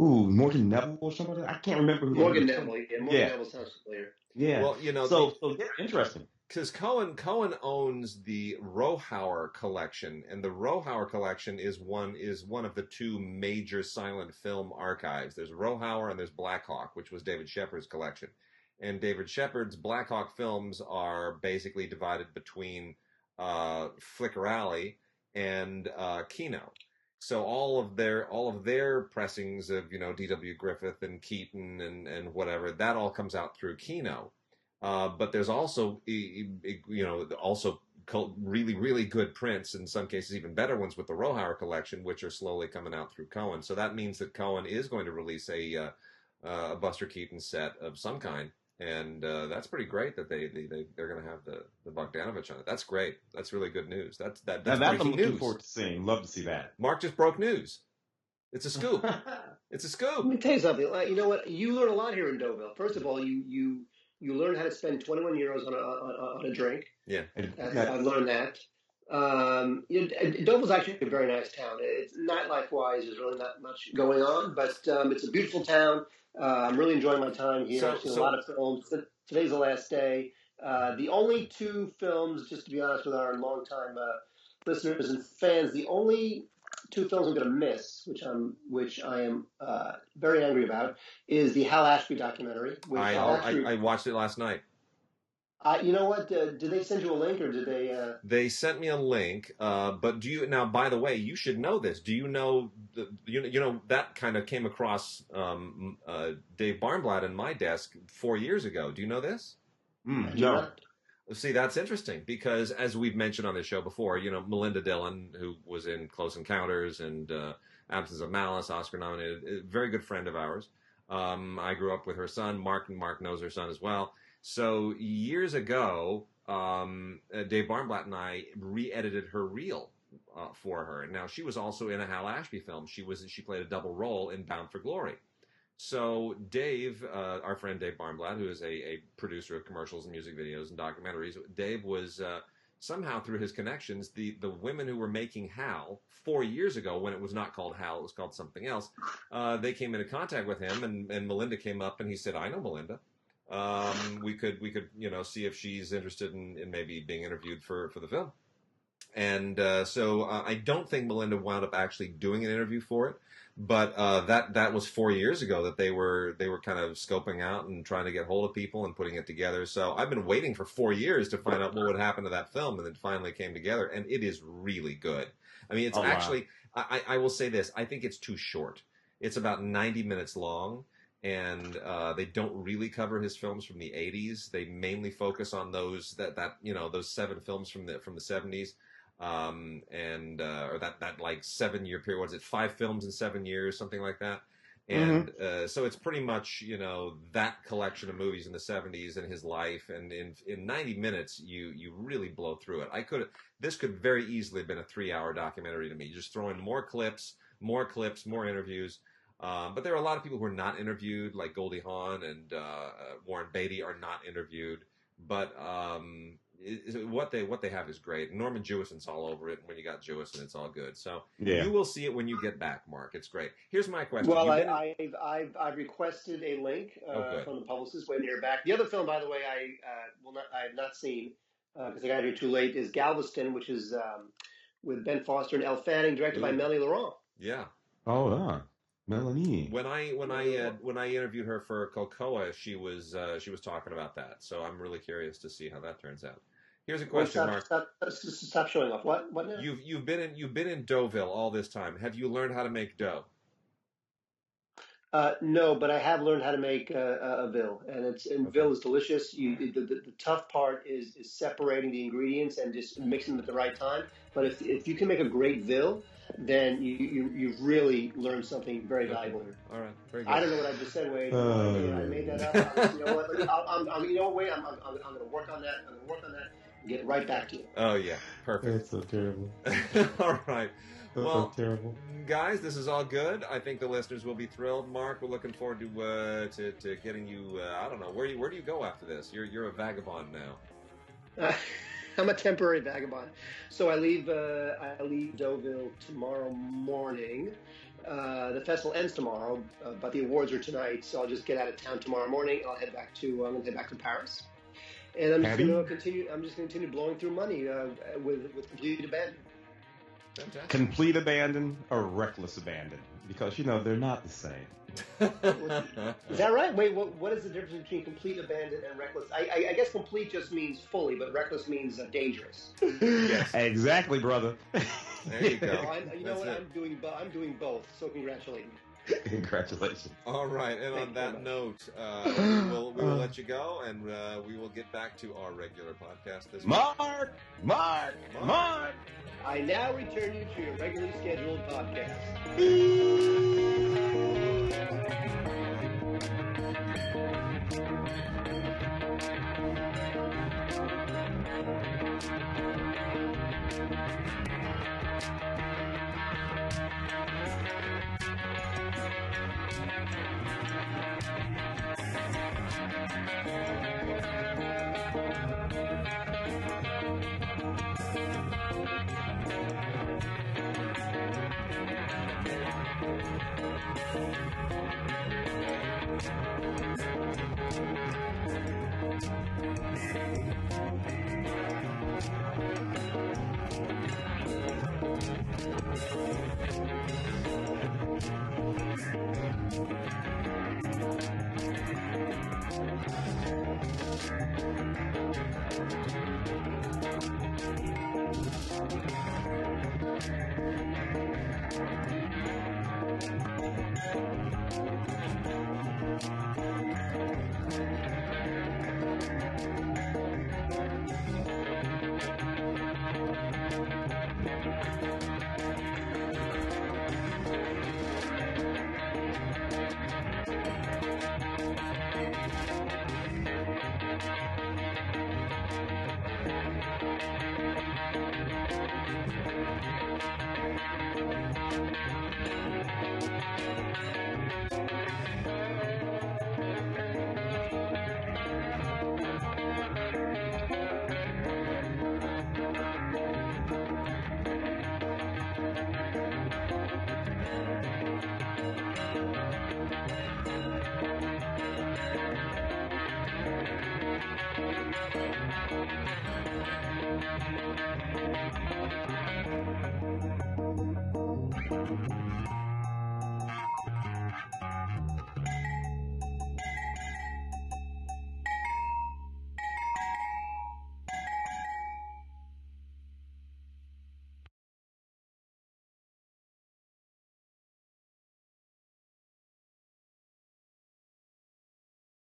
ooh, Morgan Neville or somebody? I can't remember who. Morgan Neville. Yeah, Morgan Yeah. Neville sounds familiar. Yeah. Well, you know, so so yeah, interesting. because Cohen Cohen owns the Rohauer collection, and the Rohauer collection is one is one of the two major silent film archives. There's Rohauer and there's Blackhawk, which was David Shepard's collection. And David Shepard's Blackhawk films are basically divided between uh, Flicker Alley and uh, Kino. So all of their all of their pressings of you know D.W. Griffith and Keaton and and whatever that all comes out through Kino. Uh, but there's also, you know, also really, really good prints, in some cases even better ones with the Rohauer collection, which are slowly coming out through Cohen. So that means that Cohen is going to release a, uh, uh, a Buster Keaton set of some kind. And uh, that's pretty great that they, they, they they're going to have the, the Bogdanovich on it. That's great. That's really good news. That's that, Now that's I'm breaking looking news. forward to seeing. Love to see that. Mark just broke news. It's a scoop. it's a scoop. Let me tell you something. Like, You know what? You learn a lot here in Deauville. First of all, you you you learn how to spend 21 euros on a on, on a drink. And I've, I've learned that. Um, you know, Deauville's actually a very nice town. It's nightlife wise, there's really not much going on, but um, it's a beautiful town. Uh, I'm really enjoying my time here. So- I've seen so- a lot of films. Today's the last day. Uh, the only two films, just to be honest with our longtime uh, listeners and fans, the only two films I'm going to miss, which I'm which I am uh, very angry about, is the Hal Ashby documentary. Which I, actually, I, I watched it last night. I- you know what? Uh, did they send you a link or did they? Uh, They sent me a link, uh, but do you now? By the way, you should know this. Do you know the you know, you know that kind of came across um, uh, Dave Barnblatt in my desk four years ago. Do you know this? Mm, no. not? See, that's interesting because as we've mentioned on this show before, you know Melinda Dillon, who was in Close Encounters and uh, Absence of Malice, Oscar nominated, a very good friend of ours. Um, I grew up with her son, Mark, and Mark knows her son as well. So years ago, um, uh, Dave Barnblatt and I re-edited her reel uh, for her. Now she was also in a Hal Ashby film. She was she played a double role in Bound for Glory. So Dave, uh, our friend Dave Barnblatt, who is a, a producer of commercials and music videos and documentaries, Dave was uh, somehow through his connections the the women who were making Hal four years ago when it was not called Hal, it was called something else. Uh, they came into contact with him, and, and Melinda came up, and he said, "I know Melinda." Um, we could we could you know see if she's interested in, in maybe being interviewed for for the film. And uh, so uh, I don't think Melinda wound up actually doing an interview for it, but uh, that that was four years ago that they were they were kind of scoping out and trying to get hold of people and putting it together. So I've been waiting for four years to find out what would happen to that film, and it finally came together, and it is really good. I mean, it's Oh, actually I, I I will say this: I think it's too short. It's about ninety minutes long and uh, they don't really cover his films from the 80s. They mainly focus on those that that you know those seven films from the from the 70s. um, and uh, or that that like seven year period. Was it five films in seven years, something like that? And uh, so it's pretty much you know that collection of movies in the '70s and his life, and in in 90 minutes you you really blow through it. I could this could very easily have been a three hour documentary to me. Just throw in more clips, more clips, more interviews. Um, but there are a lot of people who are not interviewed, like Goldie Hawn and uh, uh, Warren Beatty are not interviewed. But um, it, it- what they what they have is great. Norman Jewison's all over it. When you got Jewison, it's all good. So Yeah. you will see it when you get back, Mark. It's great. Here's my question. Well, I, I've, I've, I've requested a link uh, Oh, from the publicist waiting to hear back. The other film, by the way, I uh, will not, I have not seen because I got here too late. Is Galveston, which is um, with Ben Foster and Elle Fanning, directed by Ooh. Melanie Laurent. yeah. Oh, uh, Melanie. When I when I uh, when I interviewed her for Cocoa, she was uh, she was talking about that. So I'm really curious to see how that turns out. Here's a Wait, question, stop, Mark. stop, stop, stop showing off. What? What now? You've you've been in you've been in Deauville all this time. Have you learned how to make dough? Uh, no, but I have learned how to make uh, a, a veal, and it's and Okay. veal is delicious. You, the, the, the tough part is is separating the ingredients and just mixing them at the right time. But if if you can make a great veal, then you, you you've really learned something very valuable here. All right, very good. I don't know what I just said, Wade. Uh. I made that up. you know what? I'll, I'm, I'm, you know Wade? I'm, I'm, I'm going to work on that. I'm going to work on that and get right back to you. Oh yeah, perfect. That's so terrible. all right. That's Well, so terrible. guys, this is all good. I think the listeners will be thrilled. Mark, we're looking forward to uh, to, to getting you. Uh, I don't know where you where do you go after this? You're you're a vagabond now. I'm a temporary vagabond. So I leave. Uh, I leave Deauville tomorrow morning. Uh, the festival ends tomorrow, uh, but the awards are tonight. So I'll just get out of town tomorrow morning. and I'll head back to. I'm going to head back to Paris, and I'm just going to continue. I'm just going to continue blowing through money uh, with with complete abandon. Fantastic. Complete abandon or reckless abandon? Because, you know, they're not the same. Is that right? Wait, what, what is the difference between complete abandon and reckless? I, I, I guess complete just means fully, but reckless means uh, dangerous. Yes. Exactly, brother. There you go. So I'm, you know That's what? it. I'm doing. bo- I'm doing both. So congratulate me. Congratulations. All right, and Thank on that note, uh, we will we will let you go, and uh, we will get back to our regular podcast this Mark, Mark, Mark, Mark. I now return you to your regularly scheduled podcast. Música